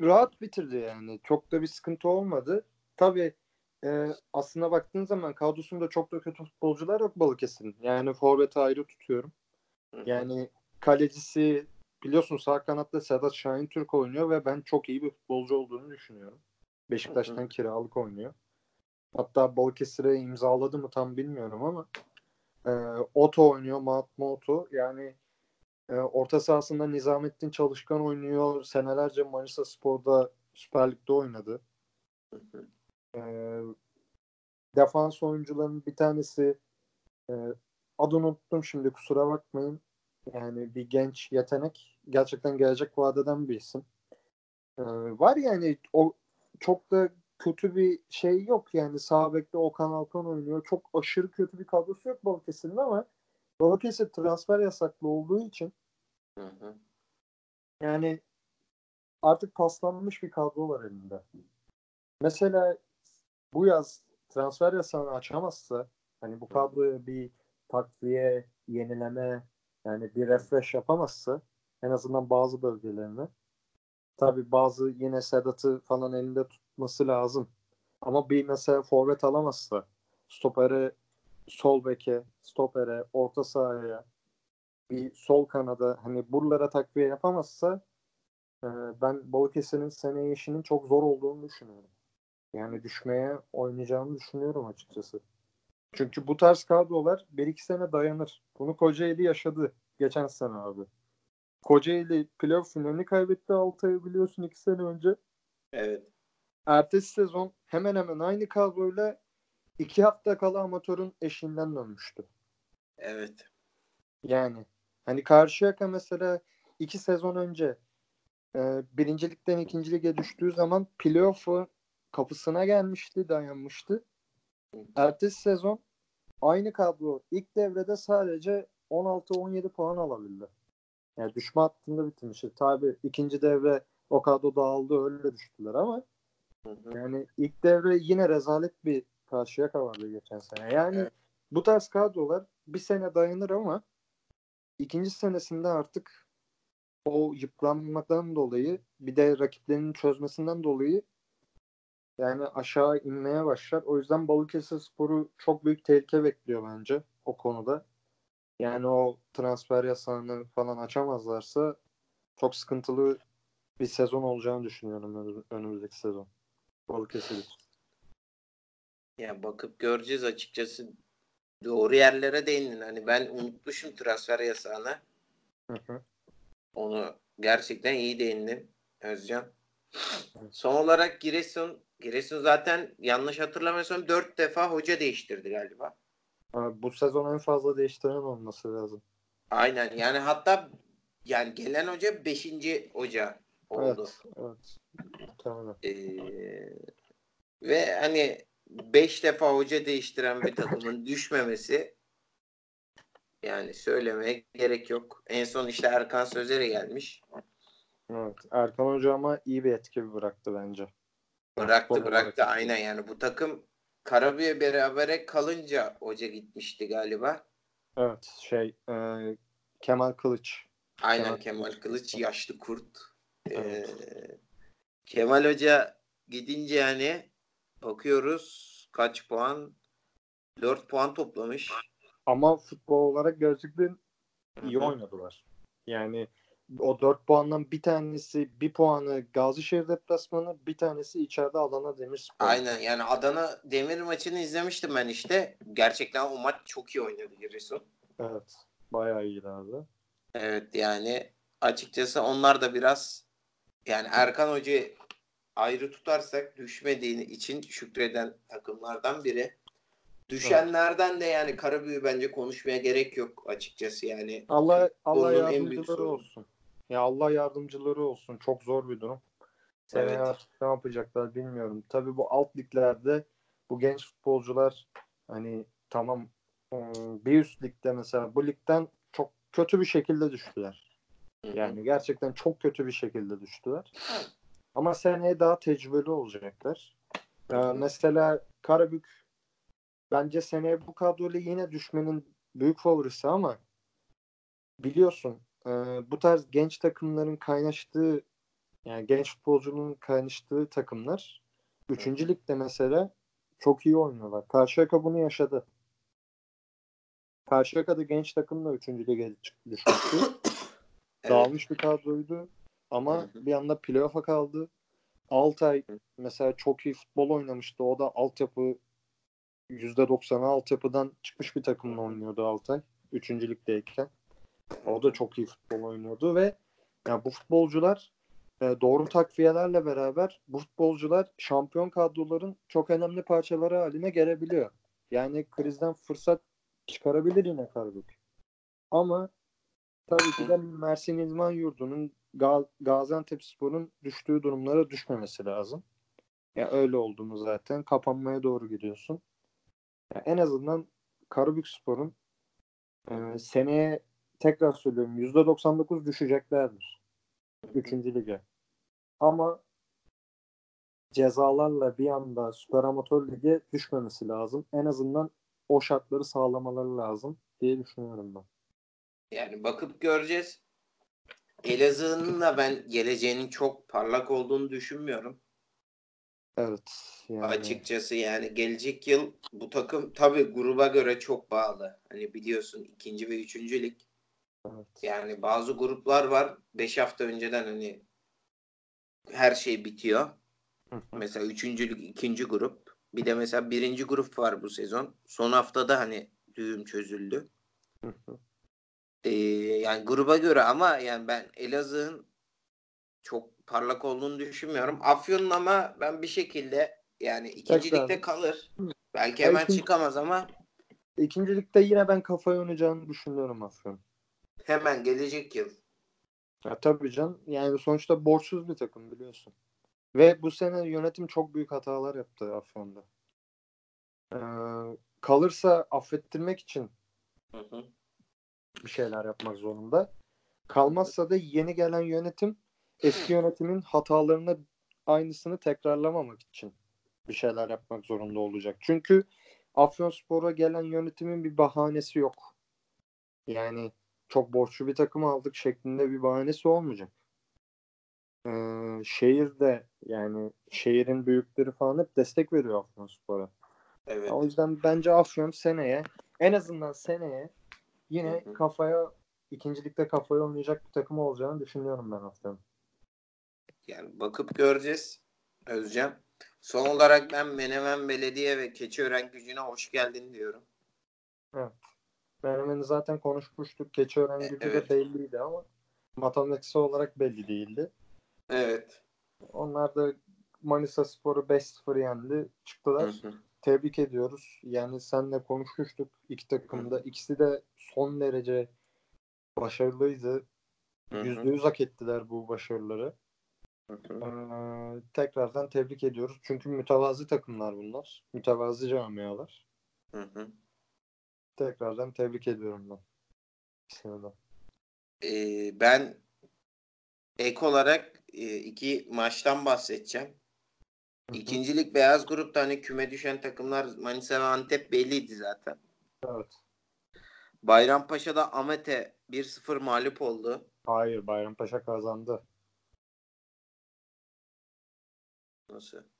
rahat bitirdi yani. Çok da bir sıkıntı olmadı. Tabii e, aslında baktığın zaman kadrosunda çok da kötü futbolcular yok Balıkesir'in. Yani forveti ayrı tutuyorum. Yani kalecisi biliyorsun sağ kanatta Sedat Şahin Türk oynuyor ve ben çok iyi bir futbolcu olduğunu düşünüyorum. Beşiktaş'tan kiralık oynuyor. Hatta Balıkesir'e imzaladı mı tam bilmiyorum ama e, Oto oynuyor, Mahatma Oto. Yani e, orta sahasında Nizamettin Çalışkan oynuyor. Senelerce Manisa Spor'da Süper Lig'de oynadı. E, defans oyuncularının bir tanesi e, adını unuttum şimdi kusura bakmayın. Yani bir genç yetenek. Gerçekten gelecek vadeden bir isim. E, var yani o çok da kötü bir şey yok yani sağ bekte Okan Alkan oynuyor. Çok aşırı kötü bir kadrosu yok Balıkesir'in ama Balıkesir transfer yasaklı olduğu için Hı hı. yani artık paslanmış bir kadro var elinde. Mesela bu yaz transfer yasağını açamazsa hani bu kadroya bir takviye, yenileme yani bir refresh yapamazsa en azından bazı bölgelerine tabi bazı yine Sedat'ı falan elinde tutması lazım. Ama bir mesela forvet alamazsa stopere, sol beke, stopere, orta sahaya bir sol kanada hani buralara takviye yapamazsa e, ben Balıkesir'in seneye işinin çok zor olduğunu düşünüyorum. Yani düşmeye oynayacağını düşünüyorum açıkçası. Çünkü bu tarz kadrolar bir iki sene dayanır. Bunu Kocaeli yaşadı geçen sene abi. Kocaeli playoff finalini kaybetti Altay'ı biliyorsun iki sene önce. Evet. Ertesi sezon hemen hemen aynı kadroyla iki hafta kala amatörün eşiğinden dönmüştü. Evet. Yani hani Karşıyaka mesela iki sezon önce e, birincilikten ikinci lige düştüğü zaman playoff'u kapısına gelmişti, dayanmıştı. Ertesi sezon aynı kadro ilk devrede sadece 16-17 puan alabildi. Yani düşme hattında bitirmişti. Tabi ikinci devre o kadro dağıldı öyle düştüler ama Hı hı. yani ilk devre yine rezalet bir karşıya vardı geçen sene. Yani Evet. bu tarz kadrolar bir sene dayanır ama ikinci senesinde artık o yıpranmadan dolayı bir de rakiplerinin çözmesinden dolayı yani aşağı inmeye başlar. O yüzden Balıkesir Sporu çok büyük tehlike bekliyor bence o konuda. Yani o transfer yasağını falan açamazlarsa çok sıkıntılı bir sezon olacağını düşünüyorum önü- önümüzdeki sezon. Balıkesir için. Ya bakıp göreceğiz açıkçası. Doğru yerlere değindin. Hani ben unutmuşum transfer yasağını. Hı hı. Onu gerçekten iyi değindin Özcan. Son olarak Giresun. Giresun zaten yanlış hatırlamıyorsam dört defa hoca değiştirdi galiba. Abi bu sezon en fazla değiştiren olması lazım. Aynen yani hatta yani gelen hoca beşinci hoca oldu. Evet. Evet. Tamam. Ee, ve hani 5 defa hoca değiştiren bir takımın *laughs* düşmemesi yani söylemeye gerek yok. En son işte Erkan Sözer'e gelmiş. Evet. Erkan Hoca ama iyi bir etki bıraktı bence. Bıraktı bıraktı olarak. aynen yani bu takım Karabüye berabere kalınca hoca gitmişti galiba. Evet. Şey e, Kemal Kılıç. Aynen Kemal Kemal Kılıç. Yaşlı kurt. Ee, Evet. Kemal Hoca gidince yani bakıyoruz kaç puan? 4 puan toplamış. Ama futbol olarak gerçekten iyi oynadılar. Yani o 4 puandan bir tanesi bir puanı Gazişehir deplasmanı bir tanesi içeride Adana Demirspor. Aynen yani Adana Demir maçını izlemiştim ben işte. Gerçekten o maç çok iyi oynadı Giresun. Evet. Bayağı iyiydi abi. Evet yani açıkçası onlar da biraz yani Erkan Hoca ayrı tutarsak düşmediği için şükreden takımlardan biri. Düşenlerden de yani Karabüyü bence konuşmaya gerek yok açıkçası yani. Allah Allah yardımcıları olsun. Ya Allah yardımcıları olsun. Çok zor bir durum. Seneye Evet. artık ne yapacaklar bilmiyorum. Tabii bu alt liglerde bu genç futbolcular hani tamam ıı, bir üst ligde mesela bu ligden çok kötü bir şekilde düştüler. Yani gerçekten çok kötü bir şekilde düştüler. Ama seneye daha tecrübeli olacaklar. Ee, mesela Karabük bence seneye bu kadroyla yine düşmenin büyük favorisi ama biliyorsun e, bu tarz genç takımların kaynaştığı yani genç futbolcunun kaynaştığı takımlar 3. ligde mesela çok iyi oynuyorlar. Karşıyaka bunu yaşadı. Karşıyaka'da genç takımla 3. lige düşmüştü. *coughs* Evet. Dağılmış bir kadroydu. Ama Hı hı. bir anda playoff'a kaldı. Altay mesela çok iyi futbol oynamıştı. O da altyapı %90'ı altyapıdan çıkmış bir takımla oynuyordu Altay. Üçüncü ligdeyken. O da çok iyi futbol oynuyordu ve yani bu futbolcular e, doğru takviyelerle beraber bu futbolcular şampiyon kadroların çok önemli parçaları haline gelebiliyor. Yani krizden fırsat çıkarabilir yine Karabük. Ama tabii ki de Mersin İdman Yurdu'nun Ga- Gaziantepspor'un düştüğü durumlara düşmemesi lazım. Ya öyle oldu mu zaten kapanmaya doğru gidiyorsun. Ya en azından Karabükspor'un e, seneye tekrar söylüyorum %99 düşeceklerdir. Üçüncü lige. Ama cezalarla bir anda Süper Amatör Lig'e düşmemesi lazım. En azından o şartları sağlamaları lazım diye düşünüyorum ben. Yani bakıp göreceğiz. Elazığ'ın da ben geleceğinin çok parlak olduğunu düşünmüyorum. Evet. Yani, Açıkçası yani gelecek yıl bu takım tabii gruba göre çok bağlı. Hani biliyorsun ikinci ve üçüncü lig. Evet. Yani bazı gruplar var. Beş hafta önceden hani her şey bitiyor. Hı hı. Mesela üçüncü lig ikinci grup. Bir de mesela birinci grup var bu sezon. Son haftada hani düğüm çözüldü. Hı. Ee, yani gruba göre ama yani ben Elazığ'ın çok parlak olduğunu düşünmüyorum. Afyon'un ama ben bir şekilde yani ikinci Tekrar. ligde kalır. Belki hemen ikinci- çıkamaz ama İkinci ligde yine ben kafayı oynayacağını düşünüyorum Afyon. Hemen gelecek yıl. Ya tabii can. Yani sonuçta borçsuz bir takım biliyorsun. Ve bu sene yönetim çok büyük hatalar yaptı Afyon'da. Ee, kalırsa affettirmek için Hı hı. bir şeyler yapmak zorunda. Kalmazsa da yeni gelen yönetim eski yönetimin hatalarını aynısını tekrarlamamak için bir şeyler yapmak zorunda olacak. Çünkü Afyonspor'a gelen yönetimin bir bahanesi yok. Yani çok borçlu bir takım aldık şeklinde bir bahanesi olmayacak. Ee, şehir de yani şehrin büyükleri falan hep destek veriyor Afyonspor'a. Evet. O yüzden bence Afyon seneye en azından seneye yine Hı hı. kafaya ikincilikte kafaya oynayacak bir takım olacağını düşünüyorum ben Afyon. Yani bakıp göreceğiz Özcan. Son olarak ben Menemen Belediye ve Keçiören gücüne hoş geldin diyorum. Menemen'i zaten konuşmuştuk. Keçiören E, gücü evet. de belliydi ama matematiksel olarak belli değildi. Evet. Onlar da Manisa Spor'u 5-0 yendi. Hı Çıktılar. hı. Tebrik ediyoruz. Yani senle konuşmuştuk iki takımda. İkisi de son derece başarılıydı. Hı hı. %100 hak ettiler bu başarıları. Hı hı. Ee, tekrardan tebrik ediyoruz. Çünkü mütevazi takımlar bunlar. Mütevazi camialar. Hı hı. Tekrardan tebrik ediyorum ben. Ee, ben ek olarak e, iki maçtan bahsedeceğim. İkincilik beyaz grupta hani küme düşen takımlar Manisa ve Antep belliydi zaten. Evet. Bayrampaşa'da Ahmet'e 1-0 mağlup oldu. Hayır Bayrampaşa kazandı. Nasıl?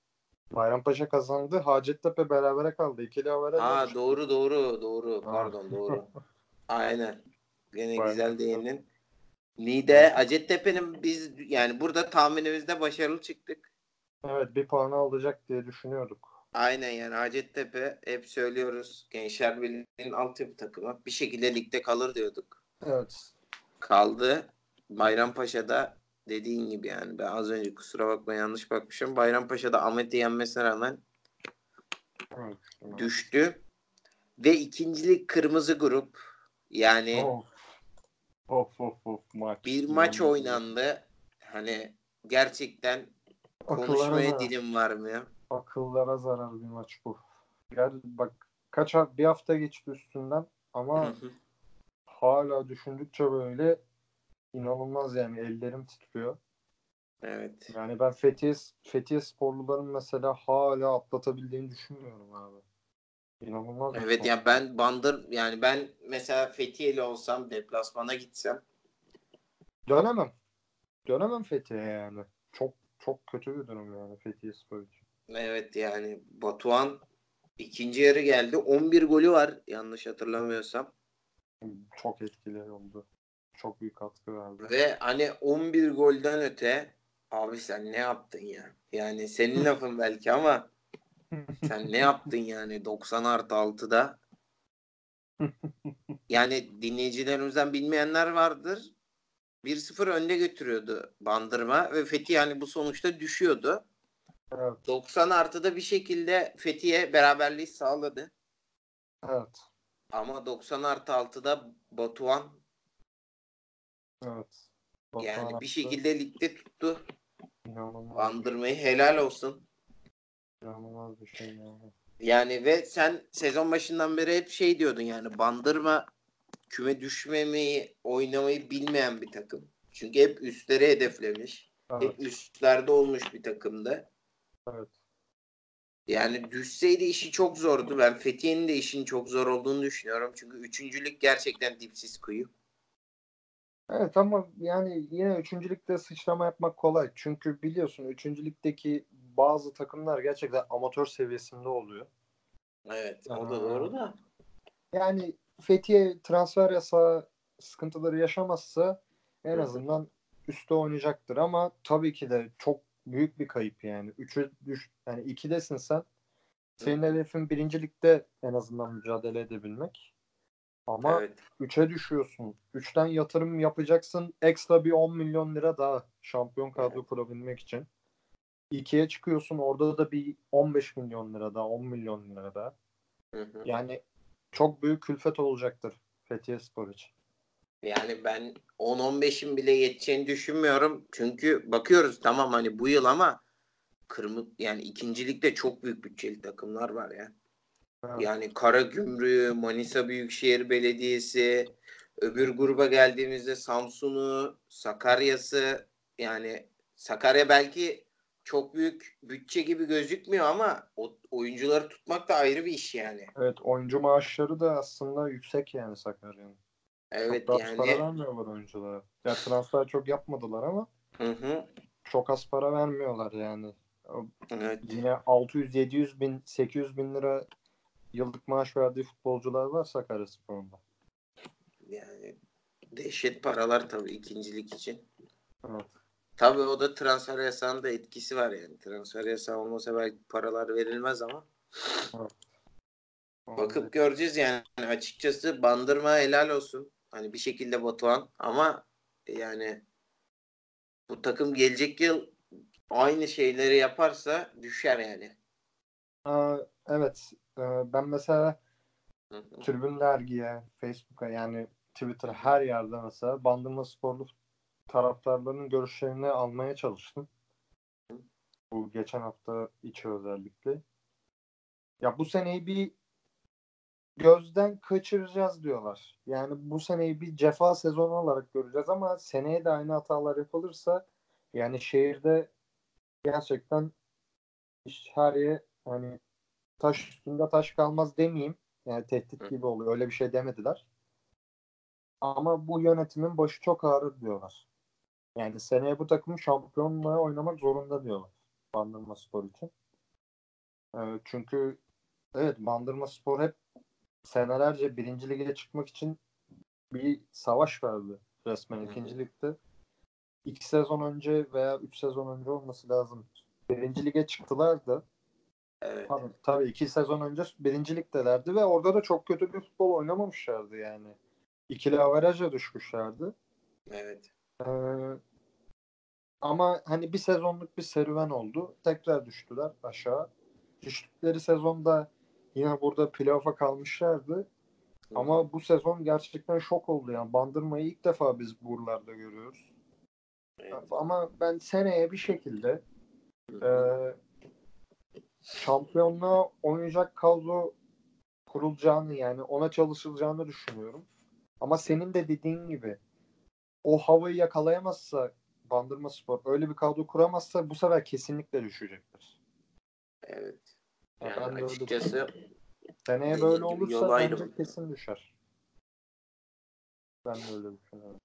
Bayrampaşa kazandı. Hacettepe berabere kaldı. İkili havara Ha doğru doğru doğru. Pardon doğru. *laughs* Aynen. Gene güzel değindin. Niğde, Hacettepe'nin biz yani burada tahminimizde başarılı çıktık. Evet bir puanı alacak diye düşünüyorduk. Aynen yani Hacettepe hep söylüyoruz. Gençler Birliği'nin altyapı takımı. Bir şekilde ligde kalır diyorduk. Evet. Kaldı. Bayrampaşa'da dediğin gibi yani ben az önce kusura bakma yanlış bakmışım. Bayrampaşa'da Ahmet'i yenmesine rağmen evet. düştü. Ve ikincilik kırmızı grup. Yani Of. Of of of maç. bir maç oynandı. Hani gerçekten Akıllara konuşmaya zarar. dilim varmıyor. Akıllara zarar bir maç bu. Gel bak kaç bir hafta geçti üstünden ama hala düşündükçe böyle inanılmaz yani ellerim titriyor. evet. Yani ben Fethiye, Fethiye sporluların mesela hala atlatabildiğini düşünmüyorum abi. İnanılmaz Evet ya ben Bandır yani ben mesela Fethiye'li olsam deplasmana gitsem Dönemem. Dönemem Fethiye'ye yani. Çok çok kötü bir durum yani Fethiye Spor için. evet yani Batuhan ikinci yarı geldi. 11 golü var yanlış hatırlamıyorsam. Çok etkili oldu. Çok büyük katkı verdi. Ve hani 11 golden öte abi sen ne yaptın ya? Yani senin *laughs* lafın belki ama sen ne yaptın yani 90 artı 6'da? Yani dinleyicilerimizden bilmeyenler vardır. 1-0 önde götürüyordu Bandırma ve Fethiye hani bu sonuçta düşüyordu. Evet. 90 artıda bir şekilde Fethiye beraberliği sağladı. Evet. Ama 90 artı 6'da Batuhan Evet. yani Batuhan bir attı. şekilde ligde tuttu. İnanılmaz, Bandırmayı helal olsun. inanılmaz bir şey yani. Yani ve sen sezon başından beri hep şey diyordun yani Bandırma küme düşmemeyi oynamayı bilmeyen bir takım. Çünkü hep üstleri hedeflemiş. Evet. Hep üstlerde olmuş bir takımdı. Evet. Yani düşseydi işi çok zordu. Ben Fethiye'nin de işin çok zor olduğunu düşünüyorum. Çünkü üçüncülük gerçekten dipsiz kuyu. Evet ama yani yine üçüncülükte sıçrama yapmak kolay. Çünkü biliyorsun üçüncülükteki bazı takımlar gerçekten amatör seviyesinde oluyor. Evet o da doğru da. Yani Fethiye transfer yasağı sıkıntıları yaşamazsa en azından üstte oynayacaktır ama tabii ki de çok büyük bir kayıp yani. Üçü düş yani ikidesin sen. Senin hedefin birincilikte en azından mücadele edebilmek. Ama Evet. 3'e düşüyorsun. 3'ten yatırım yapacaksın. Ekstra bir 10 milyon lira daha şampiyon kadro Evet. kurabilmek için. 2'ye çıkıyorsun. Orada da bir 15 milyon lira daha, 10 milyon lira daha. Hı hı. Yani çok büyük külfet olacaktır Fethiye Spor için. Yani ben 10-15'in bile yeteceğini düşünmüyorum. Çünkü bakıyoruz tamam hani bu yıl ama kırmızı yani ikincilikte çok büyük bütçeli takımlar var ya. Evet. Yani Karagümrük, Manisa Büyükşehir Belediyesi, öbür gruba geldiğimizde Samsun'u, Sakarya'sı yani Sakarya belki çok büyük bütçe gibi gözükmüyor ama o oyuncuları tutmak da ayrı bir iş yani. Evet oyuncu maaşları da aslında yüksek yani Sakarya'nın. Evet çok da az para yani. vermiyorlar oyunculara. Ya transfer çok yapmadılar ama Hı hı. çok az para vermiyorlar yani. Evet. Yine 600, 700 bin, 800 bin lira yıllık maaş verdiği futbolcular var Sakaryaspor'da. Yani dehşet paralar tabii ikincilik için. Evet. Tabii o da transfer yasağının da etkisi var yani. Transfer yasağı olmasa belki paralar verilmez ama. Bakıp göreceğiz yani açıkçası bandırma helal olsun. Hani bir şekilde Batuhan ama yani bu takım gelecek yıl aynı şeyleri yaparsa düşer yani. Aa, evet. Ee, Ben mesela. Tribün Dergi'ye, Facebook'a yani Twitter'a her yerde mesela Bandırma Sporlu taraftarlarının görüşlerini almaya çalıştım. Bu geçen hafta içi özellikle. Ya bu seneyi bir gözden kaçıracağız diyorlar. Yani bu seneyi bir cefa sezonu olarak göreceğiz ama seneye de aynı hatalar yapılırsa yani şehirde gerçekten iş her yer hani taş üstünde taş kalmaz demeyeyim. Yani tehdit Hı. gibi oluyor. Öyle bir şey demediler. Ama bu yönetimin başı çok ağrır diyorlar. Yani seneye bu takım şampiyonluğa oynamak zorunda diyorlar. Bandırma Spor için. Ee, çünkü evet Bandırma Spor hep senelerce birinci lige çıkmak için bir savaş verdi resmen ikinci ligde. İki sezon önce veya üç sezon önce olması lazım. Birinci lige çıktılar da Evet. Tabii, tabii iki sezon önce birinci ligdelerdi ve orada da çok kötü bir futbol oynamamışlardı yani. İkili averaja düşmüşlerdi. Evet. Ee, ama hani bir sezonluk bir serüven oldu. Tekrar düştüler aşağı. Düştükleri sezonda yine burada playoff'a kalmışlardı. Ama bu sezon gerçekten şok oldu yani. Bandırmayı ilk defa biz buralarda görüyoruz. Evet. Ama ben seneye bir şekilde Hı e, hı. Şampiyonluğa oynayacak kadro kurulacağını yani ona çalışılacağını düşünüyorum. Ama senin de dediğin gibi o havayı yakalayamazsa Bandırma Spor öyle bir kadro kuramazsa bu sefer kesinlikle düşecektir. Evet. Ya Yani ben açıkçası Seneye böyle olursa bence ayrımı. kesin düşer. Ben de öyle düşünüyorum.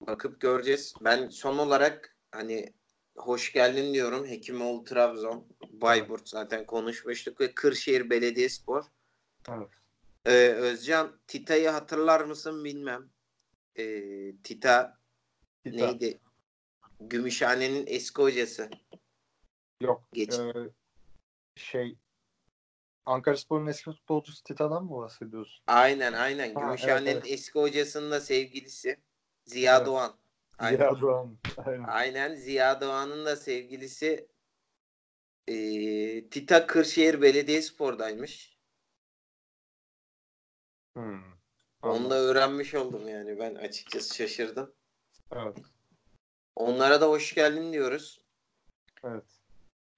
bakıp göreceğiz. Ben son olarak hani hoş geldin diyorum. Hekimoğlu Trabzon, Bayburt zaten konuşmuştuk ve Kırşehir Belediyespor. Evet. Ee, Özcan Tita'yı hatırlar mısın bilmem. Ee, Tita Tita. neydi? Gümüşhane'nin eski hocası. Yok. Geç. e, şey Ankara Spor'un eski futbolcusu Tita'dan mı bahsediyorsun? Aynen aynen. Ha, Gümüşhane'nin evet, evet. eski hocasının da sevgilisi Ziya Evet. Doğan. Aynen. Ziya Doğan. Aynen. Aynen Ziya Doğan'ın da sevgilisi ee, Tita Kırşehir Belediyespor'daymış. Hmm. Onu Anladım. da öğrenmiş oldum yani. Ben açıkçası şaşırdım. Evet. Onlara da hoş geldin diyoruz. Evet.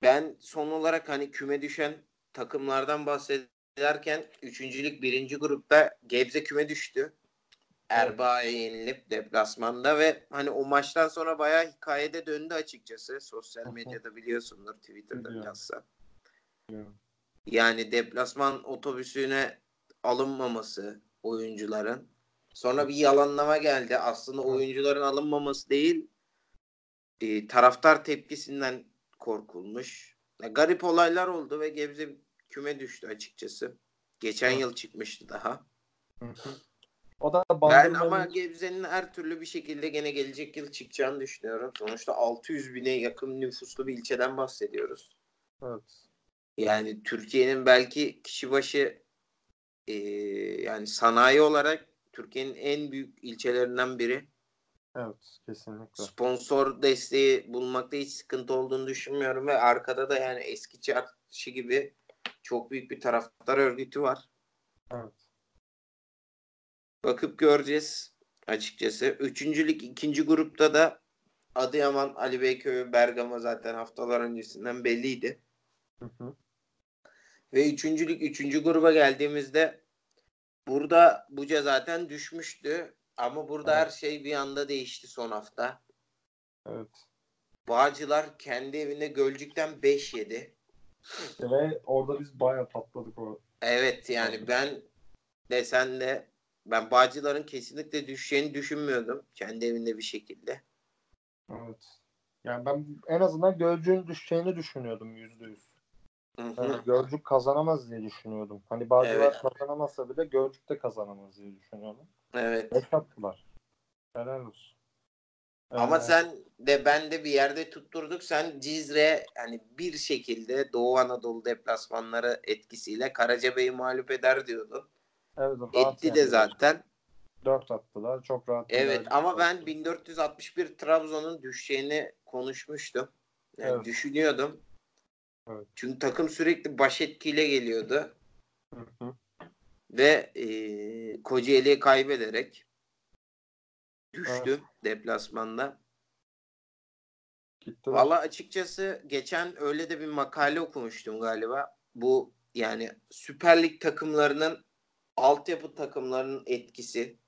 Ben son olarak hani küme düşen takımlardan bahsederken üçüncülük birinci grupta Gebze küme düştü. Erbaa'ya yenilip deplasmanda ve hani o maçtan sonra bayağı hikayede döndü açıkçası. Sosyal medyada biliyorsundur Twitter'da bilhassa. Yani deplasman otobüsüne alınmaması oyuncuların. Sonra bir yalanlama geldi. Aslında oyuncuların alınmaması değil e, taraftar tepkisinden korkulmuş. Ya, garip olaylar oldu ve Gebze küme düştü açıkçası. Geçen yıl çıkmıştı daha. O da Ben ama Gebze'nin her türlü bir şekilde gene gelecek yıl çıkacağını düşünüyorum. Sonuçta 600 bine yakın nüfuslu bir ilçeden bahsediyoruz. evet. Yani Türkiye'nin belki kişi başı e, yani sanayi olarak Türkiye'nin en büyük ilçelerinden biri. Evet, kesinlikle. Sponsor desteği bulmakta hiç sıkıntı olduğunu düşünmüyorum ve arkada da yani eski çarşı gibi çok büyük bir taraftar örgütü var. Evet. Bakıp göreceğiz açıkçası. Üçüncülük ikinci grupta da Adıyaman, Ali Beyköy Bergama zaten haftalar öncesinden belliydi. Hı hı. Ve üçüncülük üçüncü gruba geldiğimizde burada Buca zaten düşmüştü. Ama burada Evet. her şey bir anda değişti son hafta. Evet. Bağcılar kendi evinde Gölcük'ten 5 yedi. Ve orada biz bayağı patladık o. Evet yani ben desen de ben Bağcılar'ın kesinlikle düşeceğini düşünmüyordum. Kendi evinde bir şekilde. Evet. Yani ben en azından Gölcük'ün düşeceğini düşünüyordum yüzde yüz. Yani Gölcük kazanamaz diye düşünüyordum. Hani Bağcılar Evet. kazanamazsa bile Gölcük de kazanamaz diye düşünüyordum. Evet. Beş attılar. Helal olsun. Ama Ee, sen de ben de bir yerde tutturduk. Sen Cizre hani bir şekilde Doğu Anadolu deplasmanları etkisiyle Karacabey'i mağlup eder diyordun. Evet, Etti de yendiler. zaten. 4 attılar. Çok rahat. Evet ama ben aldılar. 1461 Trabzon'un düşeceğini konuşmuştum. Yani Evet. düşünüyordum. Evet. Çünkü takım sürekli baş etkiyle geliyordu. Hı hı. Ve e, Kocaeli'ye kaybederek düştü deplasmanda. Gittiler. Valla açıkçası geçen öyle de bir makale okumuştum galiba. Bu yani Süper Lig takımlarının altyapı takımlarının etkisi.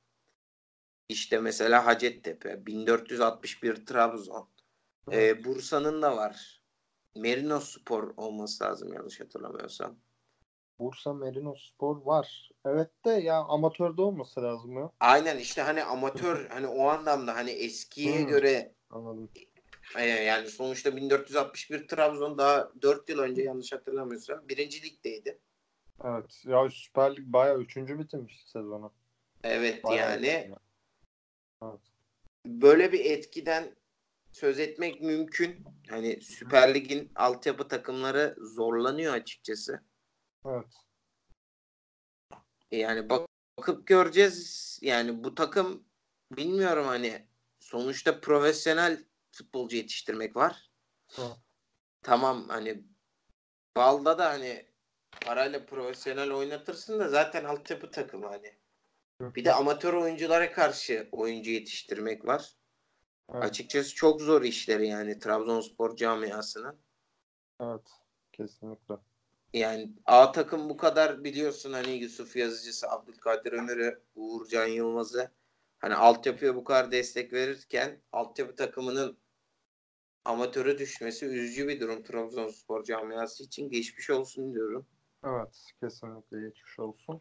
İşte mesela Hacettepe, 1461 Trabzon. Ee, Bursa'nın da var. Merino Spor olması lazım yanlış hatırlamıyorsam. Bursa Merino Spor var. Evet de ya amatörde olması lazım ya. Aynen işte hani amatör hani o anlamda hani eskiye Hmm. göre Anladım. E, Yani sonuçta 1461 Trabzon daha 4 yıl önce yanlış hatırlamıyorsam birinci ligdeydi. Evet. Ya Süper Lig bayağı üçüncü bitirmiş sezonu. Evet Bayağı yani. Evet. böyle bir etkiden söz etmek mümkün. Hani Süper Lig'in altyapı takımları zorlanıyor açıkçası. Evet. Yani bak- bakıp göreceğiz. Yani bu takım bilmiyorum hani sonuçta profesyonel futbolcu yetiştirmek var. Evet. Tamam hani balda da hani parayla profesyonel oynatırsın da zaten altyapı takımı hani. Bir de amatör oyunculara karşı oyuncu yetiştirmek var. Evet. Açıkçası çok zor işleri yani Trabzonspor camiasının. Evet. Kesinlikle. Yani A takım bu kadar biliyorsun hani Yusuf Yazıcısı, Abdülkadir Ömür'ü, Uğurcan Yılmaz'ı hani altyapıya bu kadar destek verirken altyapı takımının amatöre düşmesi üzücü bir durum Trabzonspor camiası için. Geçmiş olsun diyorum. Evet. Kesinlikle geçmiş olsun.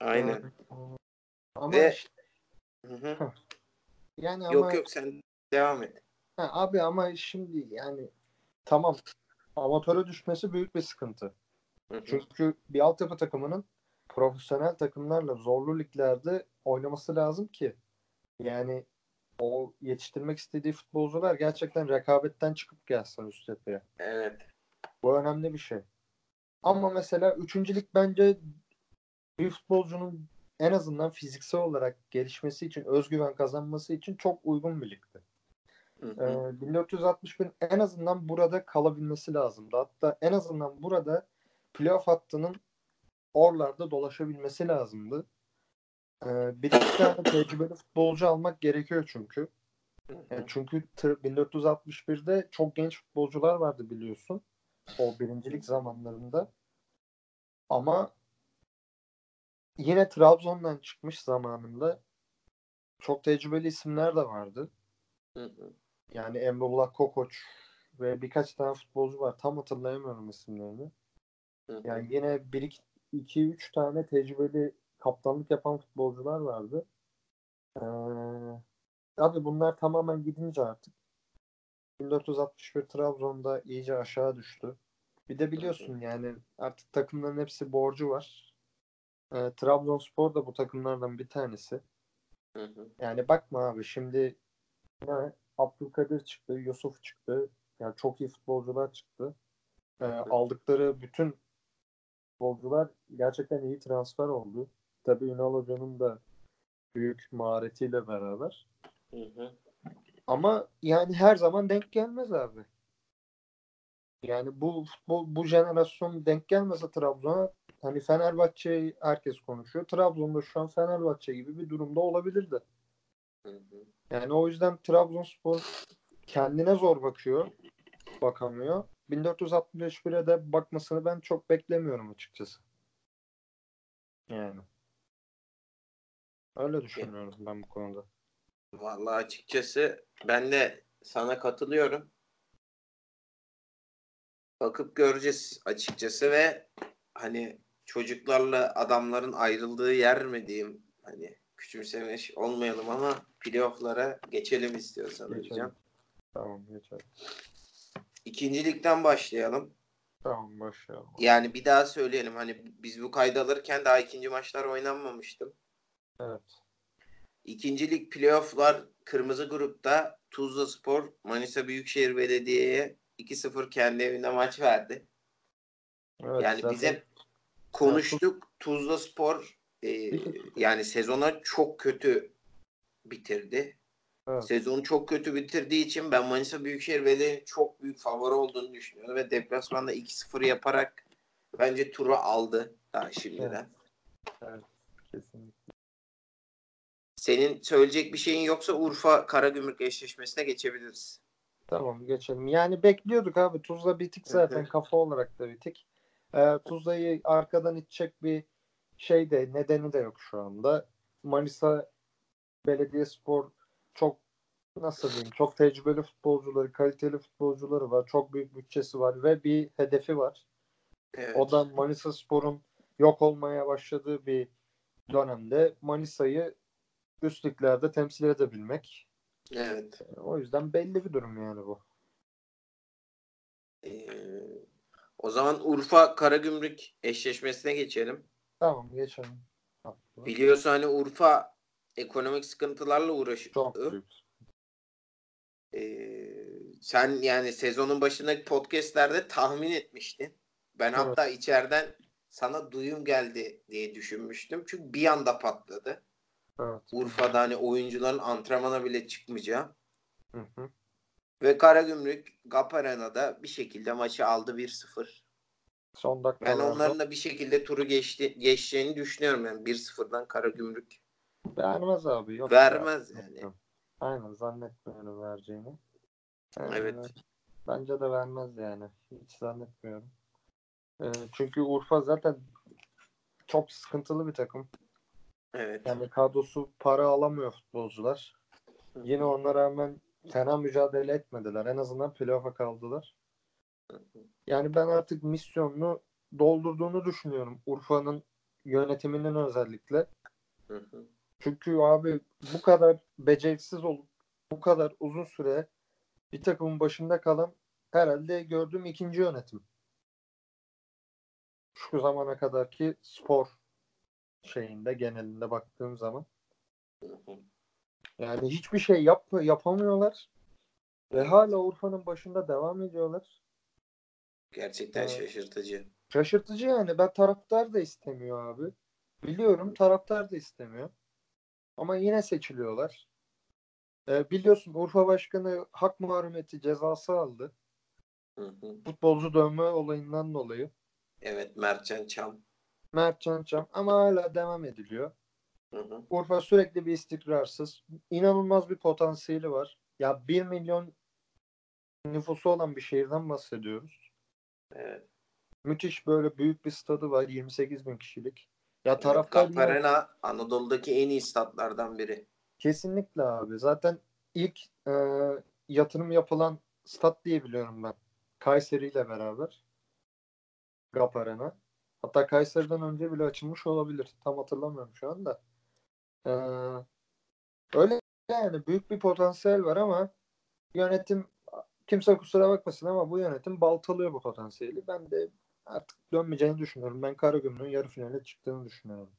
Aynen. Ee, Ama Ve- işte- Hı hı. yani ama Yok yok sen devam et. Ha, abi ama şimdi yani tamam amatöre düşmesi büyük bir sıkıntı. Hı hı. Çünkü bir altyapı takımının profesyonel takımlarla zorlu liglerde oynaması lazım ki yani o yetiştirmek istediği futbolcular gerçekten rekabetten çıkıp gelsin üst tepeye. Evet. Bu önemli bir şey. Ama mesela üçüncülük bence bir futbolcunun en azından fiziksel olarak gelişmesi için, özgüven kazanması için çok uygun bir ligdi. Hı Ee, hı. 1461 en azından burada kalabilmesi lazımdı. Hatta en azından burada playoff hattının oralarda dolaşabilmesi lazımdı. Ee, bir iki tane tecrübeli futbolcu almak gerekiyor çünkü. Yani çünkü tır- 1461'de çok genç futbolcular vardı biliyorsun. O birincilik zamanlarında. Ama yine Trabzon'dan çıkmış zamanında çok tecrübeli isimler de vardı. Hı hı. Yani Emrullah Kokoç ve birkaç tane futbolcu var. Tam hatırlayamıyorum isimlerini. Hı. Yani yine 1 2 3 tane tecrübeli kaptanlık yapan futbolcular vardı. Ee, abi bunlar tamamen gidince artık 1461 Trabzon'da iyice aşağı düştü. Bir de biliyorsun yani artık takımların hepsi borcu var. Ee, Trabzonspor da bu takımlardan bir tanesi. Hı hı. Yani bakma abi şimdi ne? Abdülkadir çıktı, Yusuf çıktı. Yani çok iyi futbolcular çıktı. Ee, aldıkları bütün futbolcular gerçekten iyi transfer oldu. Tabii Ünal Hoca'nın da büyük maharetiyle beraber. Hı hı. Ama yani her zaman denk gelmez abi. Yani bu futbol bu jenerasyon denk gelmese Trabzon'a hani Fenerbahçe'yi herkes konuşuyor. Trabzon'da şu an Fenerbahçe gibi bir durumda olabilirdi. Yani o yüzden Trabzonspor kendine zor bakıyor. Bakamıyor. 1461'e de bakmasını ben çok beklemiyorum açıkçası. Yani. Öyle düşünüyorum ben bu konuda. Vallahi açıkçası ben de sana katılıyorum. Bakıp göreceğiz açıkçası ve hani çocuklarla adamların ayrıldığı yer mi diyeyim hani küçümsemiş olmayalım ama playoff'lara geçelim istiyorsan Geçelim. hocam. Tamam geçelim. İkinci ligden başlayalım. Tamam başlayalım. Yani bir daha söyleyelim hani biz bu kaydı alırken daha ikinci maçlar oynanmamıştı. Evet. İkinci lig playoff'lar kırmızı grupta Tuzla Spor Manisa Büyükşehir Belediye'ye 2-0 kendi evinde maç verdi. Evet, yani zaten- biz hep konuştuk. Tuzla Spor e, yani sezona çok kötü bitirdi. Evet. Sezonu çok kötü bitirdiği için ben Manisa Büyükşehir Belediye'nin çok büyük favori olduğunu düşünüyorum ve deplasmanda 2-0 yaparak bence turu aldı daha şimdiden. Kesinlikle. Senin söyleyecek bir şeyin yoksa Urfa Karagümrük eşleşmesine geçebiliriz. Tamam geçelim. Yani bekliyorduk abi. Tuzla bitik zaten. Kafa olarak da bitik. Ee, Tuzla'yı arkadan itecek bir şey de nedeni de yok şu anda. Manisa Belediyespor çok nasıl diyeyim çok tecrübeli futbolcuları, kaliteli futbolcuları var. Çok büyük bütçesi var ve bir hedefi var. Evet. O da Manisa Spor'un yok olmaya başladığı bir dönemde Manisa'yı üst liglerde temsil edebilmek. Evet. O yüzden belli bir durum yani bu. Ee, o zaman Urfa Karagümrük eşleşmesine geçelim. Tamam geçelim. Biliyorsun hani Urfa ekonomik sıkıntılarla uğraşıyor. Çok büyük. Ee, sen yani sezonun başındaki podcastlerde tahmin etmiştin. Ben Evet. hatta içeriden sana duyum geldi diye düşünmüştüm. Çünkü bir anda patladı. Evet. Urfa'da hani oyuncuların antrenmana bile çıkmayacağı. Hı hı. Ve Karagümrük Gap Arena'da bir şekilde maçı aldı 1-0. Son Ben dakikalarda onların da bir şekilde turu geçti, geçeceğini düşünüyorum yani 1-0'dan Karagümrük. vermez abi. Yok Vermez ya. yani. Aynen zannetmiyorum vereceğini. Ee, Evet. Bence de vermez yani. Hiç zannetmiyorum. Ee, çünkü Urfa zaten çok sıkıntılı bir takım. Evet. Yani kadrosu para alamıyor futbolcular. Yine ona rağmen fena mücadele etmediler. En azından playoff'a kaldılar. Yani ben artık misyonunu doldurduğunu düşünüyorum. Urfa'nın yönetiminin özellikle. Hı hı. Çünkü abi bu kadar beceriksiz olup bu kadar uzun süre bir takımın başında kalan herhalde gördüğüm ikinci yönetim. Şu zamana kadarki spor şeyinde genelinde baktığım zaman. Yani hiçbir şey yap yapamıyorlar. Ve hala Urfa'nın başında devam ediyorlar. Gerçekten Evet. şaşırtıcı. Şaşırtıcı yani. Ben taraftar da istemiyor abi. Biliyorum taraftar da istemiyor. Ama yine seçiliyorlar. Ee, biliyorsun Urfa Başkanı hak mahrumiyeti cezası aldı. Hı hı. Futbolcu dövme olayından dolayı. Evet Mertcan Çam. Mert Can Çam ama hala devam ediliyor. Hı hı. Urfa sürekli bir istikrarsız. İnanılmaz bir potansiyeli var. Ya 1 milyon nüfusu olan bir şehirden bahsediyoruz. Evet. Müthiş böyle büyük bir stadı var. 28 bin kişilik. Ya Evet, taraftar yine- Arena Anadolu'daki en iyi statlardan biri. Kesinlikle abi. Zaten ilk e, yatırım yapılan stat diye biliyorum ben. Kayseri ile beraber. GAP Arena. Hatta Kayseri'den önce bile açılmış olabilir. Tam hatırlamıyorum şu anda. E, öyle yani büyük bir potansiyel var ama yönetim kimse kusura bakmasın ama bu yönetim baltalıyor bu potansiyeli. Ben de artık dönmeyeceğini düşünüyorum. Ben Karagümrük'ün yarı finale çıktığını düşünüyorum.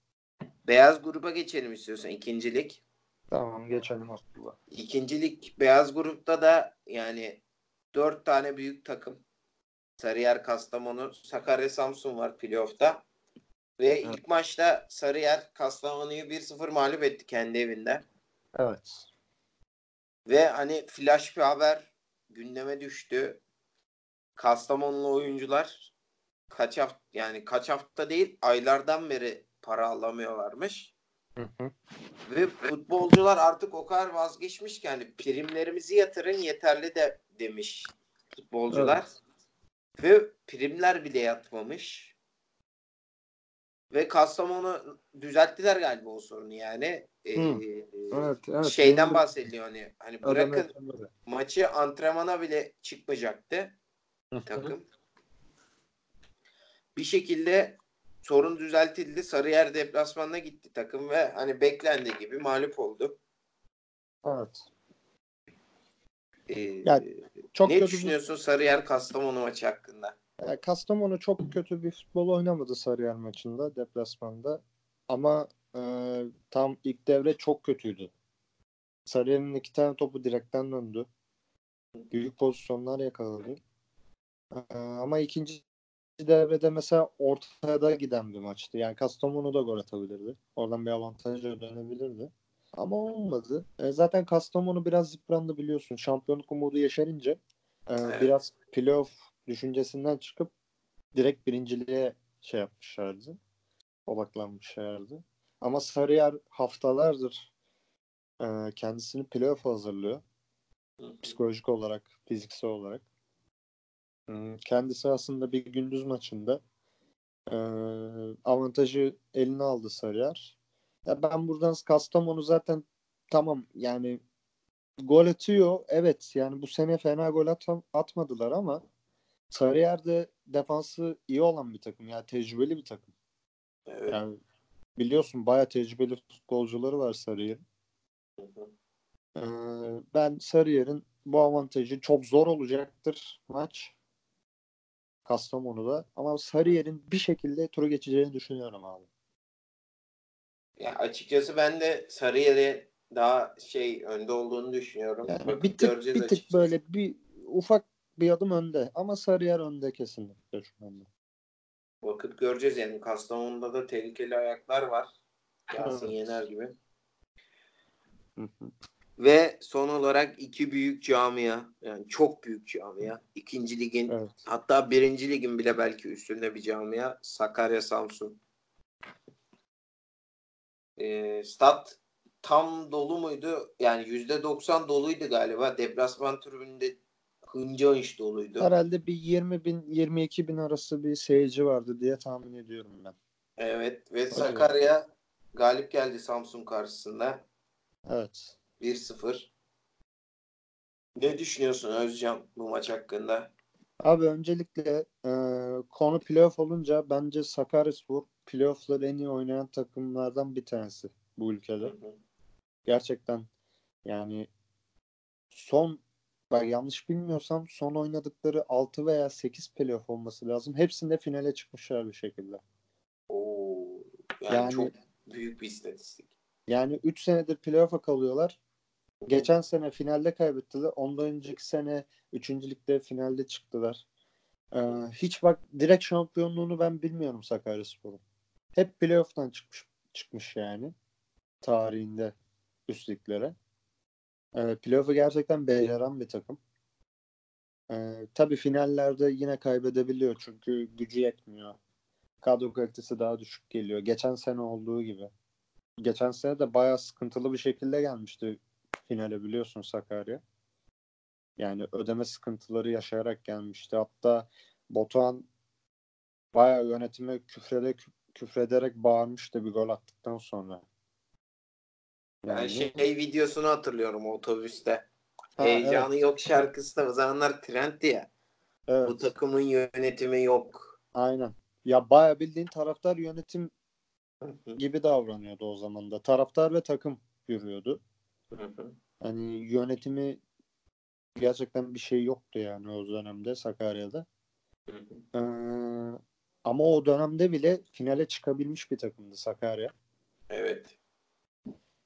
Beyaz gruba geçelim istiyorsan ikincilik. Tamam geçelim Abdullah. İkincilik beyaz grupta da yani dört tane büyük takım. Sarıyer, Kastamonu, Sakarya, Samsun var playoff'ta. Ve ilk maçta Sarıyer Kastamonu'yu 1-0 mağlup etti kendi evinde. Evet. Ve hani flash bir haber gündeme düştü. Kastamonulu oyuncular kaç hafta yani kaç hafta değil aylardan beri para alamıyorlarmış. Hı hı. Ve futbolcular artık o kadar vazgeçmiş ki hani primlerimizi yatırın yeterli de demiş futbolcular. Ve primler bile yatmamış. Ve Kastamonu düzelttiler galiba o sorunu yani. Ee, Hı. Evet, evet. Şeyden de- bahsediliyor hani. Hani bırakın yaşamadı. maçı antrenmana bile çıkmayacaktı takım. Bir şekilde sorun düzeltildi. Sarıyer deplasmanına gitti takım ve hani beklendiği gibi mağlup oldu. Evet. Ee, Yani Çok ne kötü bir, düşünüyorsun Sarıyer Kastamonu maçı hakkında? Yani Kastamonu çok kötü bir futbol oynamadı Sarıyer maçında deplasmanda. Ama e, tam ilk devre çok kötüydü. Sarıyer'in iki tane topu direkten döndü. Büyük pozisyonlar yakaladı. E, ama ikinci devrede mesela ortada giden bir maçtı. Yani Kastamonu da gol atabilirdi. Oradan bir avantajla dönebilirdi. Ama olmadı. E, zaten Kastamonu biraz yıprandı biliyorsun. Şampiyonluk umudu yeşerince e, Evet. biraz playoff düşüncesinden çıkıp direkt birinciliğe şey yapmışlardı. Odaklanmışlardı. Ama Sarıyer haftalardır e, kendisini playoff hazırlıyor. Psikolojik olarak, fiziksel olarak. Kendisi aslında bir gündüz maçında e, avantajı eline aldı Sarıyer. Ya ben buradan Kastamonu zaten tamam yani gol atıyor. Evet yani bu sene fena gol atam- atmadılar ama Sarıyer'de defansı iyi olan bir takım. Yani tecrübeli bir takım. Evet. Yani biliyorsun bayağı tecrübeli futbolcuları var Sarıyer'in. Ee, ben Sarıyer'in bu avantajı çok zor olacaktır maç. Kastamonu'da. Ama Sarıyer'in bir şekilde turu geçeceğini düşünüyorum abi. Ya açıkçası ben de Sarıyer'e daha şey önde olduğunu düşünüyorum. Yani Bakıp bir tık, göreceğiz bir tık açıkçası. böyle bir ufak bir adım önde. Ama Sarıyer önde kesinlikle şu anda. Vakit göreceğiz yani. Kastamonu'da da tehlikeli ayaklar var. Yasin Evet. Yener gibi. Hı hı. Ve son olarak iki büyük camia yani çok büyük camia. İkinci ligin Evet. hatta birinci ligin bile belki üstünde bir camia. Sakarya Samsun. Ee, stat tam dolu muydu? Yani yüzde doksan doluydu galiba. Deplasman tribününde hınca hınç doluydu. Herhalde bir 20 bin 22 bin arası bir seyirci vardı diye tahmin ediyorum ben. Evet ve Sakarya galip geldi Samsun karşısında. Evet. 1-0. Ne düşünüyorsun Özcan bu maç hakkında? Abi öncelikle e, konu playoff olunca bence Sakaryaspor playoff'ları en iyi oynayan takımlardan bir tanesi bu ülkede. Gerçekten yani son bak yanlış bilmiyorsam son oynadıkları 6 veya 8 playoff olması lazım. Hepsinde finale çıkmışlar bir şekilde. Oo, yani, Yani- çok büyük bir istatistik. Yani 3 senedir playoff'a kalıyorlar. Geçen sene finalde kaybettiler. Ondan önceki sene 3. ligde finalde çıktılar. Ee, hiç bak direkt şampiyonluğunu ben bilmiyorum Sakaryaspor'un. Hep playoff'tan çıkmış çıkmış yani tarihinde üst liglere. Ee, playoff'u gerçekten beceren bir takım. Ee, tabii finallerde yine kaybedebiliyor çünkü gücü yetmiyor. Kadro kalitesi daha düşük geliyor. Geçen sene olduğu gibi. Geçen sene de bayağı sıkıntılı bir şekilde gelmişti finale biliyorsun Sakarya. Yani ödeme sıkıntıları yaşayarak gelmişti. Hatta Batuhan bayağı yönetime küfrede, küfrederek bağırmıştı bir gol attıktan sonra. Ben Yani- şey videosunu hatırlıyorum otobüste. Ha, Heyecanı evet, yok şarkısı da o zamanlar trendti ya. evet, Bu takımın yönetimi yok. aynen. Ya bayağı bildiğin taraftar yönetim gibi davranıyordu o zaman da. Taraftar ve takım yürüyordu. Hani yönetimi gerçekten bir şey yoktu yani o dönemde Sakarya'da. Ee, ama o dönemde bile finale çıkabilmiş bir takımdı Sakarya. Evet.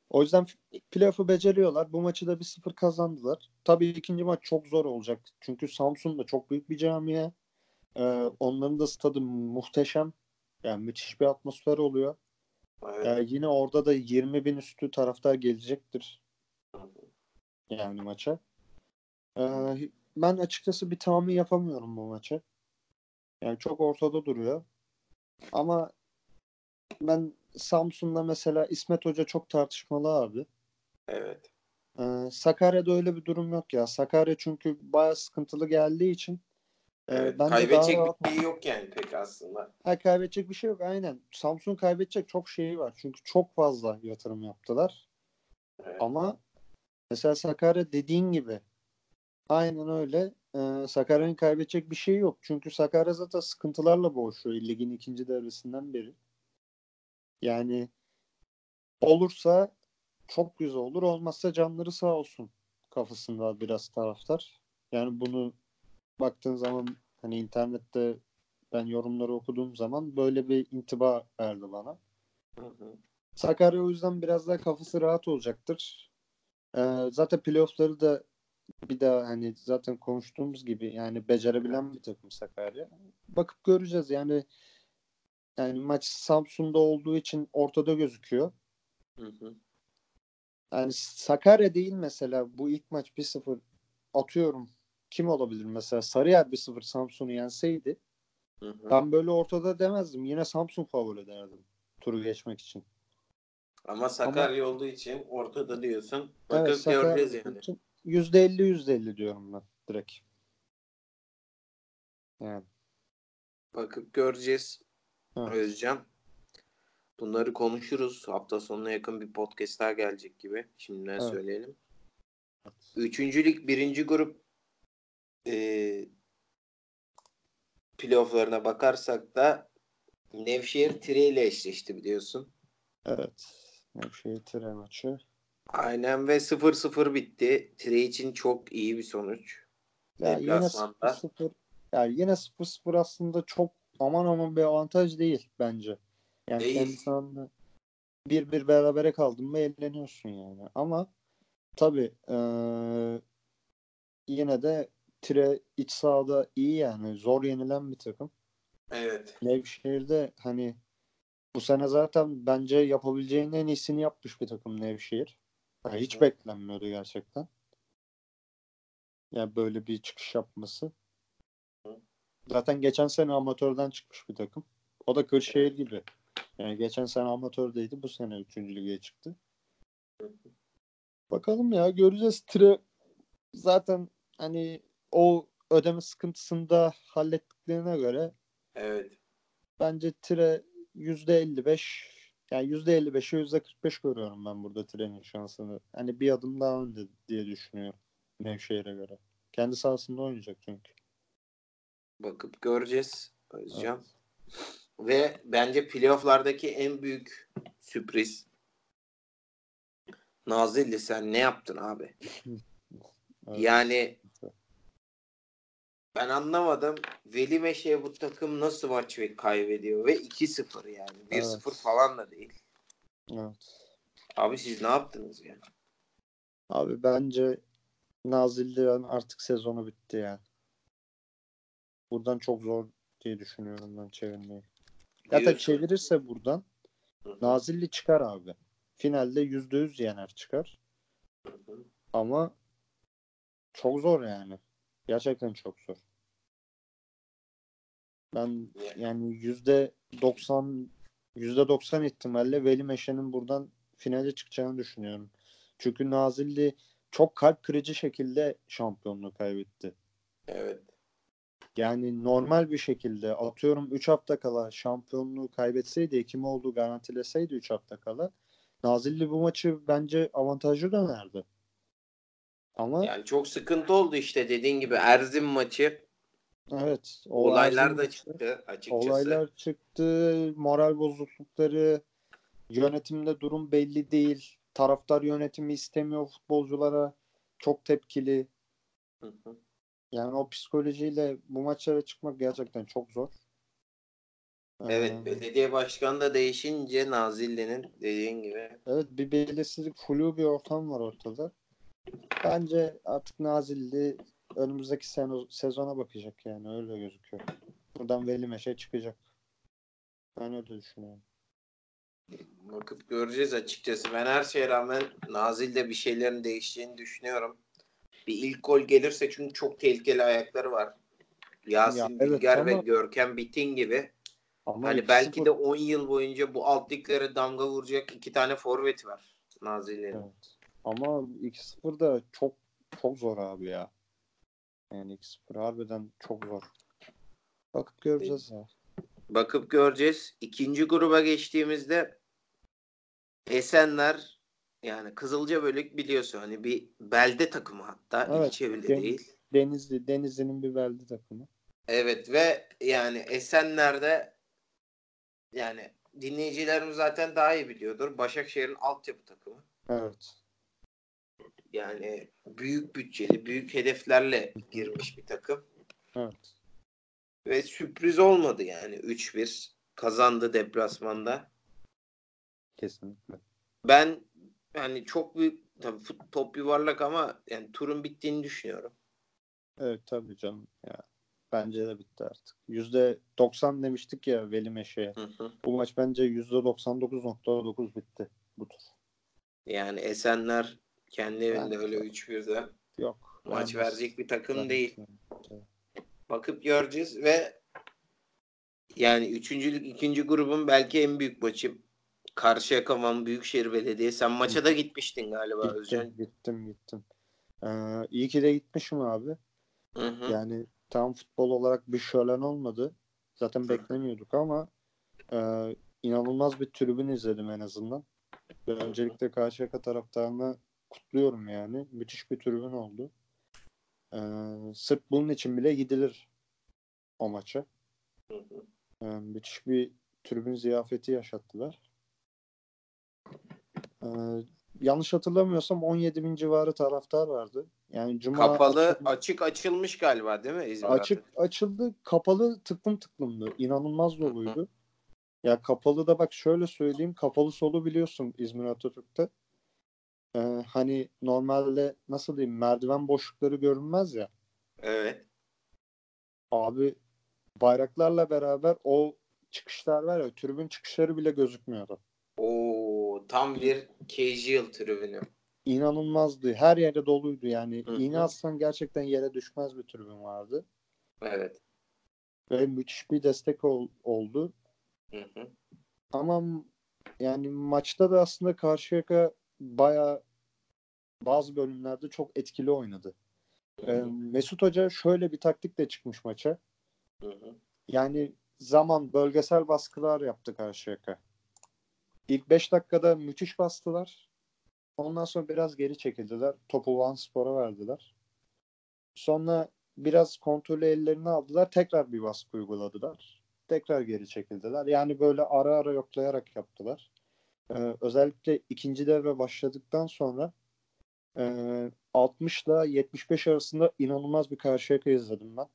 O yüzden playoff'u beceriyorlar. Bu maçı da 1-0 kazandılar. Tabii ikinci maç çok zor olacak. Çünkü Samsun da çok büyük bir camia. Ee, onların da stadı muhteşem. Yani müthiş bir atmosfer oluyor. evet. Ee, yine orada da 20 bin üstü taraftar gelecektir yani maça. Ee, ben açıkçası bir tahmin yapamıyorum bu maça. Yani çok ortada duruyor. Ama ben Samsun'da mesela İsmet Hoca çok tartışmalı abi. Evet. Ee, Sakarya'da öyle bir durum yok ya. Sakarya çünkü bayağı sıkıntılı geldiği için e, evet. bence Kaybedecek daha bir şey yok yani pek aslında. Ha, kaybedecek bir şey yok aynen. Samsun kaybedecek çok şeyi var. Çünkü çok fazla yatırım yaptılar. Evet. Ama mesela Sakarya dediğin gibi aynen öyle. Ee, Sakarya'nın kaybedecek bir şey yok. Çünkü Sakarya zaten sıkıntılarla boğuşuyor ligin ikinci devresinden beri. Yani olursa çok güzel olur. Olmazsa canları sağ olsun kafasında biraz taraftar. Yani bunu baktığın zaman hani internette ben yorumları okuduğum zaman böyle bir intiba verdi bana. Hı hı. Sakarya o yüzden biraz daha kafası rahat olacaktır. Ee, zaten playoff'ları da bir daha hani zaten konuştuğumuz gibi yani becerebilen bir takım Sakarya. Bakıp göreceğiz yani yani maç Samsun'da olduğu için ortada gözüküyor. Hı hı. Yani Sakarya değil mesela bu ilk maç 1-0 atıyorum. Kim olabilir mesela? Sarıyer 1-0 Samsun'u yenseydi Hı hı. ben böyle ortada demezdim. Yine Samsun favori derdim turu geçmek için. Ama Sakarya olduğu için ortada diyorsun. Evet Bakıp Sakarya göreceğiz yani. için %50 %50 diyorum ben direkt. Yani. Bakıp göreceğiz Evet. Özcan. Bunları konuşuruz. Hafta sonuna yakın bir podcast daha gelecek gibi. Şimdiden Evet. söyleyelim. Üçüncülük birinci grup e, playofflarına bakarsak da Nevşehir Tire ile eşleşti biliyorsun. Evet. Nevşehir Tire maçı. Aynen ve 0-0 bitti. Tire için çok iyi bir sonuç. Ya yine Deplasmanda. 0-0 ya yine 0-0 aslında çok aman aman bir avantaj değil bence. Yani Değil. kendi bir bir berabere kaldın mı eğleniyorsun yani. Ama tabii eee, yine de Tire iç sahada iyi yani. Zor yenilen bir takım. Evet. Nevşehir'de hani bu sene zaten bence yapabileceğinin en iyisini yapmış bir takım Nevşehir. Ya hiç beklenmiyordu gerçekten. Yani böyle bir çıkış yapması. Zaten geçen sene amatörden çıkmış bir takım. O da Kırşehir gibi. Yani geçen sene amatördeydi. Bu sene 3. lige çıktı. Bakalım ya göreceğiz. Tire zaten hani o ödeme sıkıntısını da hallettiklerine göre Evet. bence Tire %55 yani %55'e %45 görüyorum ben burada Tire'nin şansını. Hani bir adım daha önde diye düşünüyorum Nevşehir'e göre. Kendi sahasında oynayacak çünkü. Bakıp göreceğiz Özcan. Ve bence playofflardaki en büyük sürpriz Nazilli sen ne yaptın abi? *laughs* Evet. Yani ben anlamadım. Veli Meşe bu takım nasıl maç kaybediyor ve 2-0 yani. 1-0 Evet. falan da değil. Evet. Abi siz ne yaptınız yani? Abi bence Nazilli'nin artık sezonu bitti yani. Buradan çok zor diye düşünüyorum ben çevirmeyi. Ya da çevirirse buradan Hı hı, Nazilli çıkar abi. Finalde %100 yener çıkar. hı hı. Ama çok zor yani. Gerçekten çok zor. Ben yani yüzde 90 yüzde 90 ihtimalle Veli Meşe'nin buradan finale çıkacağını düşünüyorum. Çünkü Nazilli çok kalp kırıcı şekilde şampiyonluğu kaybetti. Evet. Yani normal bir şekilde atıyorum 3 hafta kala şampiyonluğu kaybetseydi kim olduğu garantileseydi 3 hafta kala Nazilli bu maçı bence avantajlı dönerdi. Ama Yani çok sıkıntı oldu işte dediğin gibi Erzin maçı evet olaylar da çıktı açıkçası. Olaylar çıktı, moral bozuklukları, yönetimde durum belli değil. Taraftar yönetimi istemiyor futbolculara. Çok tepkili. Hı hı. Yani o psikolojiyle bu maçlara çıkmak gerçekten çok zor. Evet Ee, belediye başkanı da değişince Nazilli'nin dediğin gibi evet bir belirsizlik, flu bir ortam var ortada. Bence artık Nazilli önümüzdeki sene, sezona bakacak yani öyle gözüküyor. Buradan Veli Meşe çıkacak. Ben öyle düşünüyorum. bakıp göreceğiz açıkçası. Ben her şeye rağmen Nazil'de bir şeylerin değişeceğini düşünüyorum. Bir ilk gol gelirse çünkü çok tehlikeli ayakları var. Yasin Ya, evet Bilger ve ama- Görkem Bitin gibi. Ama Hani 2-0 belki de 10 yıl boyunca bu alt liglere damga vuracak iki tane forvet var Nazilli'nin. Evet. Ama 2-0 da çok çok zor abi ya. Yani 2-0 harbiden çok zor. Bakıp göreceğiz ya. Bakıp göreceğiz. İkinci gruba geçtiğimizde Esenler yani Kızılca Bölük biliyorsun hani bir belde takımı hatta Evet, ilçe bile Deniz- değil. Denizli, Denizli'nin bir beldi takımı. Evet ve yani Esenler'de yani dinleyicilerimiz zaten daha iyi biliyordur. Başakşehir'in altyapı takımı. Evet. Yani büyük bütçeli, büyük hedeflerle girmiş bir takım. Evet. Ve sürpriz olmadı yani 3-1 kazandı deplasmanda. Kesinlikle. Ben yani çok büyük tabii fut- top yuvarlak ama yani turun bittiğini düşünüyorum. Evet tabii canım ya. Bence de bitti artık. %90 demiştik ya Veli Meşe'ye. Bu maç bence %99.9 bitti bu tur. Yani Esenler kendi evinde Ben- öyle 3-1'de Yok. maç vermez. verecek bir takım Vermez. değil. Evet. Bakıp göreceğiz ve yani üçüncülük ikinci grubun belki en büyük maçı Karşıyaka Van Büyükşehir Belediye. Sen maça da gitmiştin galiba Özcan. Gittim, gittim, gittim. Ee, iyi ki de gitmişim abi. Hı hı. Yani tam futbol olarak bir şölen olmadı. Zaten Hı. beklemiyorduk ama e, inanılmaz bir tribün izledim en azından. Ben öncelikle Karşıyaka taraftarını kutluyorum yani. Müthiş bir tribün oldu. E, sırf bunun için bile gidilir o maça. Hı hı. E, müthiş bir tribün ziyafeti yaşattılar. E, yanlış hatırlamıyorsam 17 bin civarı taraftar vardı. Yani cuma Kapalı akşamı- açık açılmış galiba değil mi İzmir açık açıldı. Kapalı tıklım tıklımdı. İnanılmaz doluydu. Ya kapalı da bak şöyle söyleyeyim. Kapalı solu biliyorsun İzmir Atatürk'te. Ee, hani normalde nasıl diyeyim merdiven boşlukları görünmez ya. Evet. Abi bayraklarla beraber o çıkışlar var ya tribün çıkışları bile gözükmüyordu. Oo tam bir casual tribünü. İnanılmazdı. Her yere doluydu yani. Hı hı. İğne atsan gerçekten yere düşmez bir tribün vardı. Evet. Ve müthiş bir destek ol- oldu. Hı hı. Ama yani maçta da aslında Karşıyaka bayağı bazı bölümlerde çok etkili oynadı. Hı Ee, hı. Mesut Hoca şöyle bir taktikle çıkmış maça. Hı hı. Yani zaman bölgesel baskılar yaptı Karşıyaka. İlk 5 dakikada müthiş bastılar. Ondan sonra biraz geri çekildiler. Topu Van Spor'a verdiler. Sonra biraz kontrolü ellerine aldılar. Tekrar bir baskı uyguladılar. Tekrar geri çekildiler. Yani böyle ara ara yoklayarak yaptılar. Ee, özellikle ikinci devre başladıktan sonra e, 60 ile 75 arasında inanılmaz bir karşıyaka izledim ben.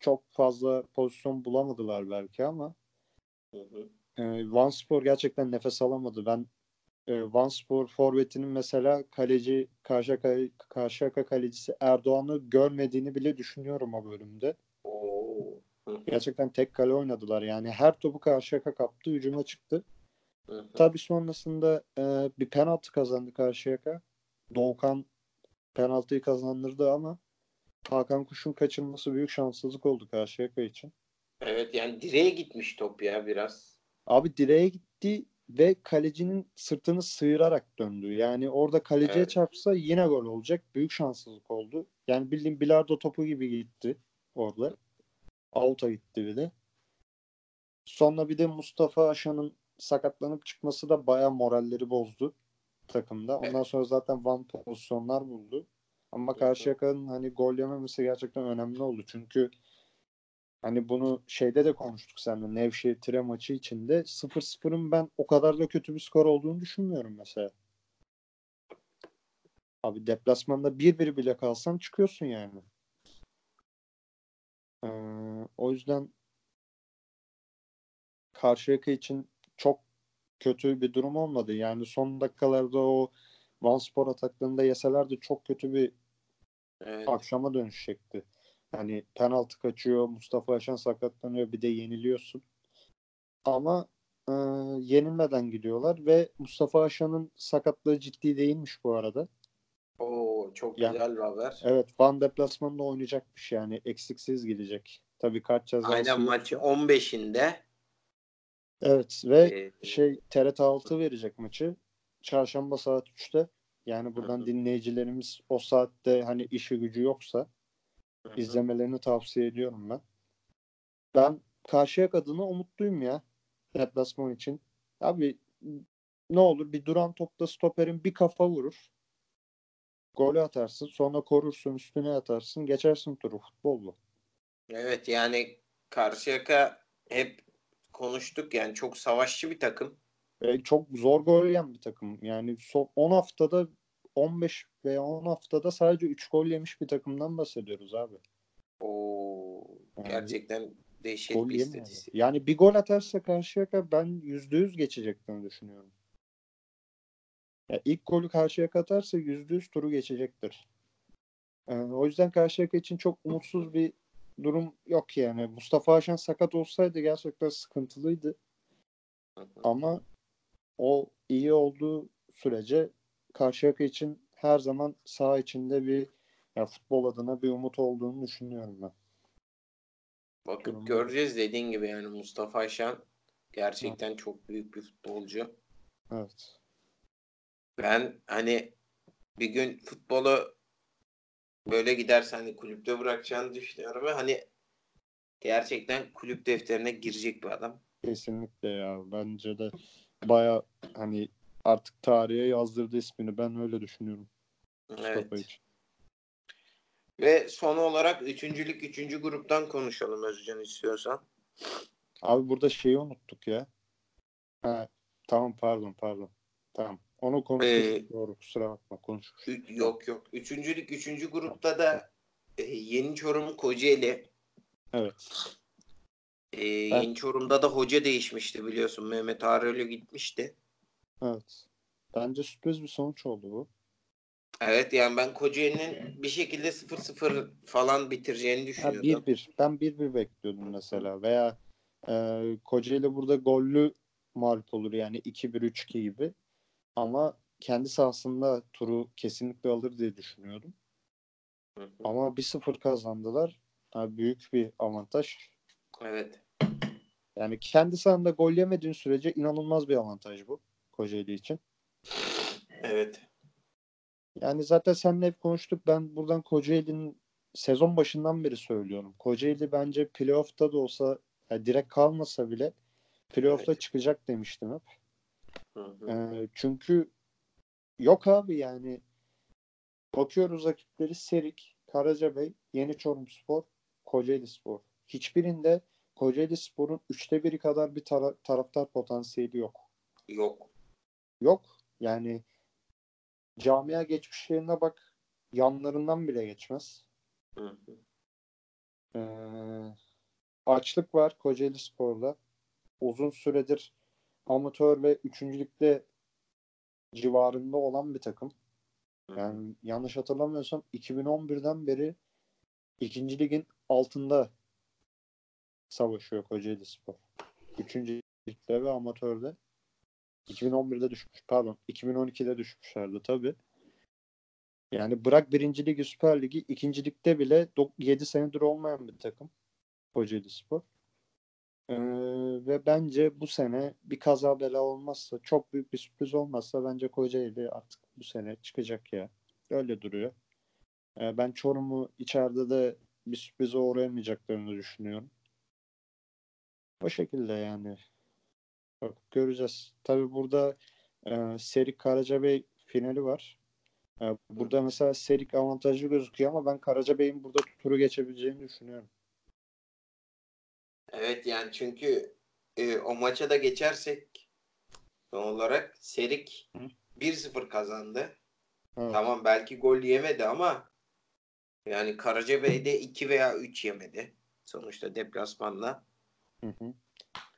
Çok fazla pozisyon bulamadılar belki ama Hı hı. e, gerçekten nefes alamadı. Ben e, Van Spor forvetinin mesela kaleci Karşıyaka, Karşıyaka kalecisi Erdoğan'ı görmediğini bile düşünüyorum o bölümde. Oo. Gerçekten tek kale oynadılar. Yani her topu Karşıyaka kaptı, hücuma çıktı. Hı hı. Tabii sonrasında e, bir penaltı kazandı Karşıyaka. Doğukan penaltıyı kazandırdı ama Hakan Kuş'un kaçırması büyük şanssızlık oldu Karşıyaka için. Evet yani direğe gitmiş top ya biraz. Abi direğe gitti ve kalecinin sırtını sıyırarak döndü. Yani orada kaleciye Evet. çarpsa yine gol olacak. Büyük şanssızlık oldu. Yani bildiğin bilardo topu gibi gitti orada. Out'a gitti bir de. Sonra bir de Mustafa Aşan'ın sakatlanıp çıkması da bayağı moralleri bozdu takımda. Ondan sonra zaten Van pozisyonlar buldu. Ama hı. Karşıyaka'nın hani gol yememesi gerçekten önemli oldu. Çünkü hani bunu şeyde de konuştuk seninle Nevşehir Tire maçı içinde 0-0'ın ben o kadar da kötü bir skor olduğunu düşünmüyorum mesela. Abi deplasmanda 1-1 bile kalsan çıkıyorsun yani. Ee, o yüzden Karşıyaka için kötü bir durum olmadı. Yani son dakikalarda o Vanspor ataklarında yeselerdi çok kötü bir Evet. akşama dönüşecekti. Yani penaltı kaçıyor, Mustafa Aşan sakatlanıyor, bir de yeniliyorsun. Ama e, yenilmeden gidiyorlar ve Mustafa Aşan'ın sakatlığı ciddi değilmiş bu arada. Oo çok Ya- güzel bir haber. Evet, Van deplasmanında oynayacakmış yani eksiksiz gidecek. Tabii kart cezası Aynen maçı 15'inde. Evet ve Ee, şey TRT 6 verecek maçı. Çarşamba saat 3'te. Yani buradan Hı dinleyicilerimiz o saatte hani işi gücü yoksa hı izlemelerini tavsiye ediyorum ben. Ben Karşıyak adına umutluyum ya deplasman için. Abi ne olur bir duran topta stoperin bir kafa vurur. Golü atarsın. Sonra korursun üstüne atarsın. Geçersin turu futbol bu. Evet yani Karşıyaka hep konuştuk yani çok savaşçı bir takım. E, çok zor gol yiyen bir takım. Yani son 10 haftada 15 veya 10 haftada sadece 3 gol yemiş bir takımdan bahsediyoruz abi. Oo Yani gerçekten dehşet bir istatistik. Yani bir gol atarsa Karşıyaka ben %100 geçeceklerini düşünüyorum. Ya ilk golü Karşıyaka atarsa %100 turu geçecektir. Ee, o yüzden Karşıyaka için çok umutsuz bir durum yok yani. Mustafa Aşan sakat olsaydı gerçekten sıkıntılıydı. Hı hı. Ama o iyi olduğu sürece Karşıyaka için her zaman saha içinde bir ya futbol adına bir umut olduğunu düşünüyorum ben. Bakıp Durumda. göreceğiz dediğin gibi yani Mustafa Aşan gerçekten çok büyük bir futbolcu. Evet. Ben hani bir gün futbolu böyle giderse hani kulüpte bırakacağını düşünüyorum ve hani gerçekten kulüp defterine girecek bir adam. Kesinlikle ya. Bence de baya hani artık tarihe yazdırdı ismini. Ben öyle düşünüyorum. Mustafa Evet. için. Ve son olarak üçüncülük üçüncü gruptan konuşalım Özcan istiyorsan. Abi burada şeyi unuttuk ya. Ha, tamam pardon pardon. Tamam. Onu konuştuk. Ee, Doğru kusura bakma konuşmuş. Ü- yok yok. Üçüncülük, üçüncü grupta da e, Yeni Çorum Kocaeli. Evet. E, Yeni Çorum'da da hoca değişmişti biliyorsun. Mehmet Ağrıoğlu gitmişti. Evet. Bence sürpriz bir sonuç oldu bu. Evet yani ben Kocaeli'nin bir şekilde 0-0 falan bitireceğini Ha, düşünüyordum. 1-1. Ben 1-1 bekliyordum mesela. Veya e, Kocaeli burada gollü mağlup olur yani 2-1-3-2 gibi. Ama kendi sahasında turu kesinlikle alır diye düşünüyordum. Hı hı. Ama 1-0 kazandılar. Ha, büyük bir avantaj. Evet. Yani kendi sahanda gol yemediğin sürece inanılmaz bir avantaj bu Kocaeli için. Evet. Yani zaten seninle hep konuştuk. Ben buradan Kocaeli'nin sezon başından beri söylüyorum. Kocaeli bence playoff'ta da olsa yani direkt kalmasa bile playoff'ta Evet. çıkacak demiştim hep. Hı hı. Ee, çünkü yok abi yani bakıyoruz rakipleri Serik, Karacabey, Yeni Çorumspor, Kocaeli Spor. Hiçbirinde Kocaeli Spor'un üçte biri kadar bir tara- taraftar potansiyeli yok. Yok. Yok. Yani camia geçmişlerine bak yanlarından bile geçmez. Hı hı. Ee, açlık var Kocaeli Spor'da. Uzun süredir amatör ve üçüncülükte civarında olan bir takım. Hı. Yani yanlış hatırlamıyorsam 2011'den beri ikinci ligin altında savaşıyor Kocaeli Spor. Üçüncü ligde ve amatörde. 2011'de düşmüş. Pardon. 2012'de düşmüşlerdi tabii. Yani bırak birinci ligi Süper Ligi ikinci ligde bile 7 senedir olmayan bir takım. Kocaeli Spor. Ee, ve bence bu sene bir kaza bela olmazsa çok büyük bir sürpriz olmazsa bence Kocaeli artık bu sene çıkacak ya. Öyle duruyor. Ee, ben Çorum'u içeride de bir sürprize uğrayamayacaklarını düşünüyorum. O şekilde yani. Bak, göreceğiz. Tabii burada e, Serik Karacabey finali var. E, burada mesela Serik avantajlı gözüküyor ama ben Karacabey'in burada turu geçebileceğini düşünüyorum. Evet yani çünkü e, o maça da geçersek son olarak Serik Hı. 1-0 kazandı. Evet. Tamam belki gol yemedi ama yani Karacabey'de 2 veya 3 yemedi. Sonuçta deplasmanla. Hı hı.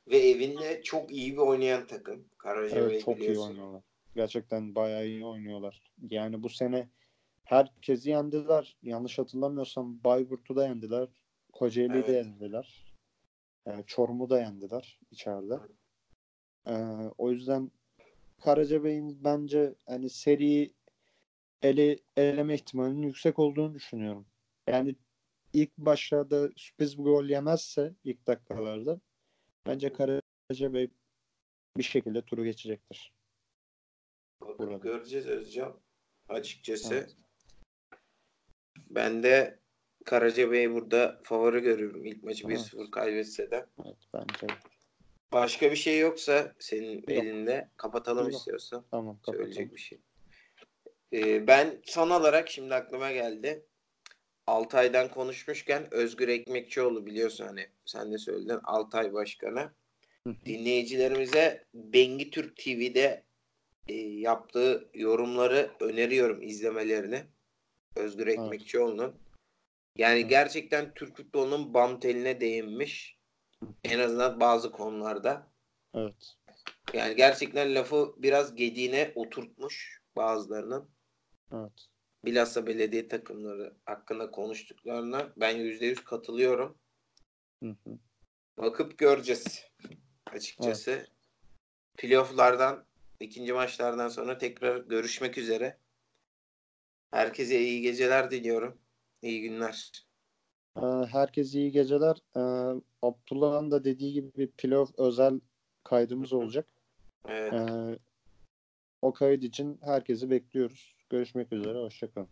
Ve evinde çok iyi bir oynayan takım. Karacabey Evet çok iyi biliyorsun. oynuyorlar. Gerçekten bayağı iyi oynuyorlar. Yani bu sene herkesi yendiler. Yanlış hatırlamıyorsam Bayburt'u da yendiler. Kocaeli'yi de Evet. yendiler. Yani Çorum'u da yendiler içeride. Ee, o yüzden Karacabey'in bence hani seriyi ele, eleme ihtimalinin yüksek olduğunu düşünüyorum. Yani ilk başlarda sürpriz bir gol yemezse ilk dakikalarda bence Karacabey bir şekilde turu geçecektir. Burada. göreceğiz Özcan. Açıkçası Evet. ben de Karacabey'i burada favori görüyorum. İlk maçı Evet. 1-0 kaybetse de. Evet bence. Başka bir şey yoksa senin elinde kapatalım Yok. istiyorsan. Tamam kapatalım. Söyleyecek bir şey. Ee, ben son olarak şimdi aklıma geldi. Altay'dan konuşmuşken Özgür Ekmekçioğlu biliyorsun hani sen de söyledin Altay Başkanı. Dinleyicilerimize Bengi Türk TV'de e, yaptığı yorumları öneriyorum izlemelerini. Özgür. Ekmekçioğlu'nun. Yani Evet. gerçekten Türk futbolunun bam teline değinmiş. En azından bazı konularda. Evet. Yani gerçekten lafı biraz gediğine oturtmuş bazılarının. Evet. Bilhassa belediye takımları hakkında konuştuklarına ben %100 katılıyorum. Hı hı. Bakıp göreceğiz açıkçası. Playoff'lardan ikinci maçlardan sonra tekrar görüşmek üzere. Herkese iyi geceler diliyorum. İyi günler. Ee, herkese iyi geceler. Ee, Abdullah'ın da dediği gibi bir playoff özel kaydımız olacak. Evet. Ee, o kayıt için herkesi bekliyoruz. Görüşmek üzere. Hoşçakalın.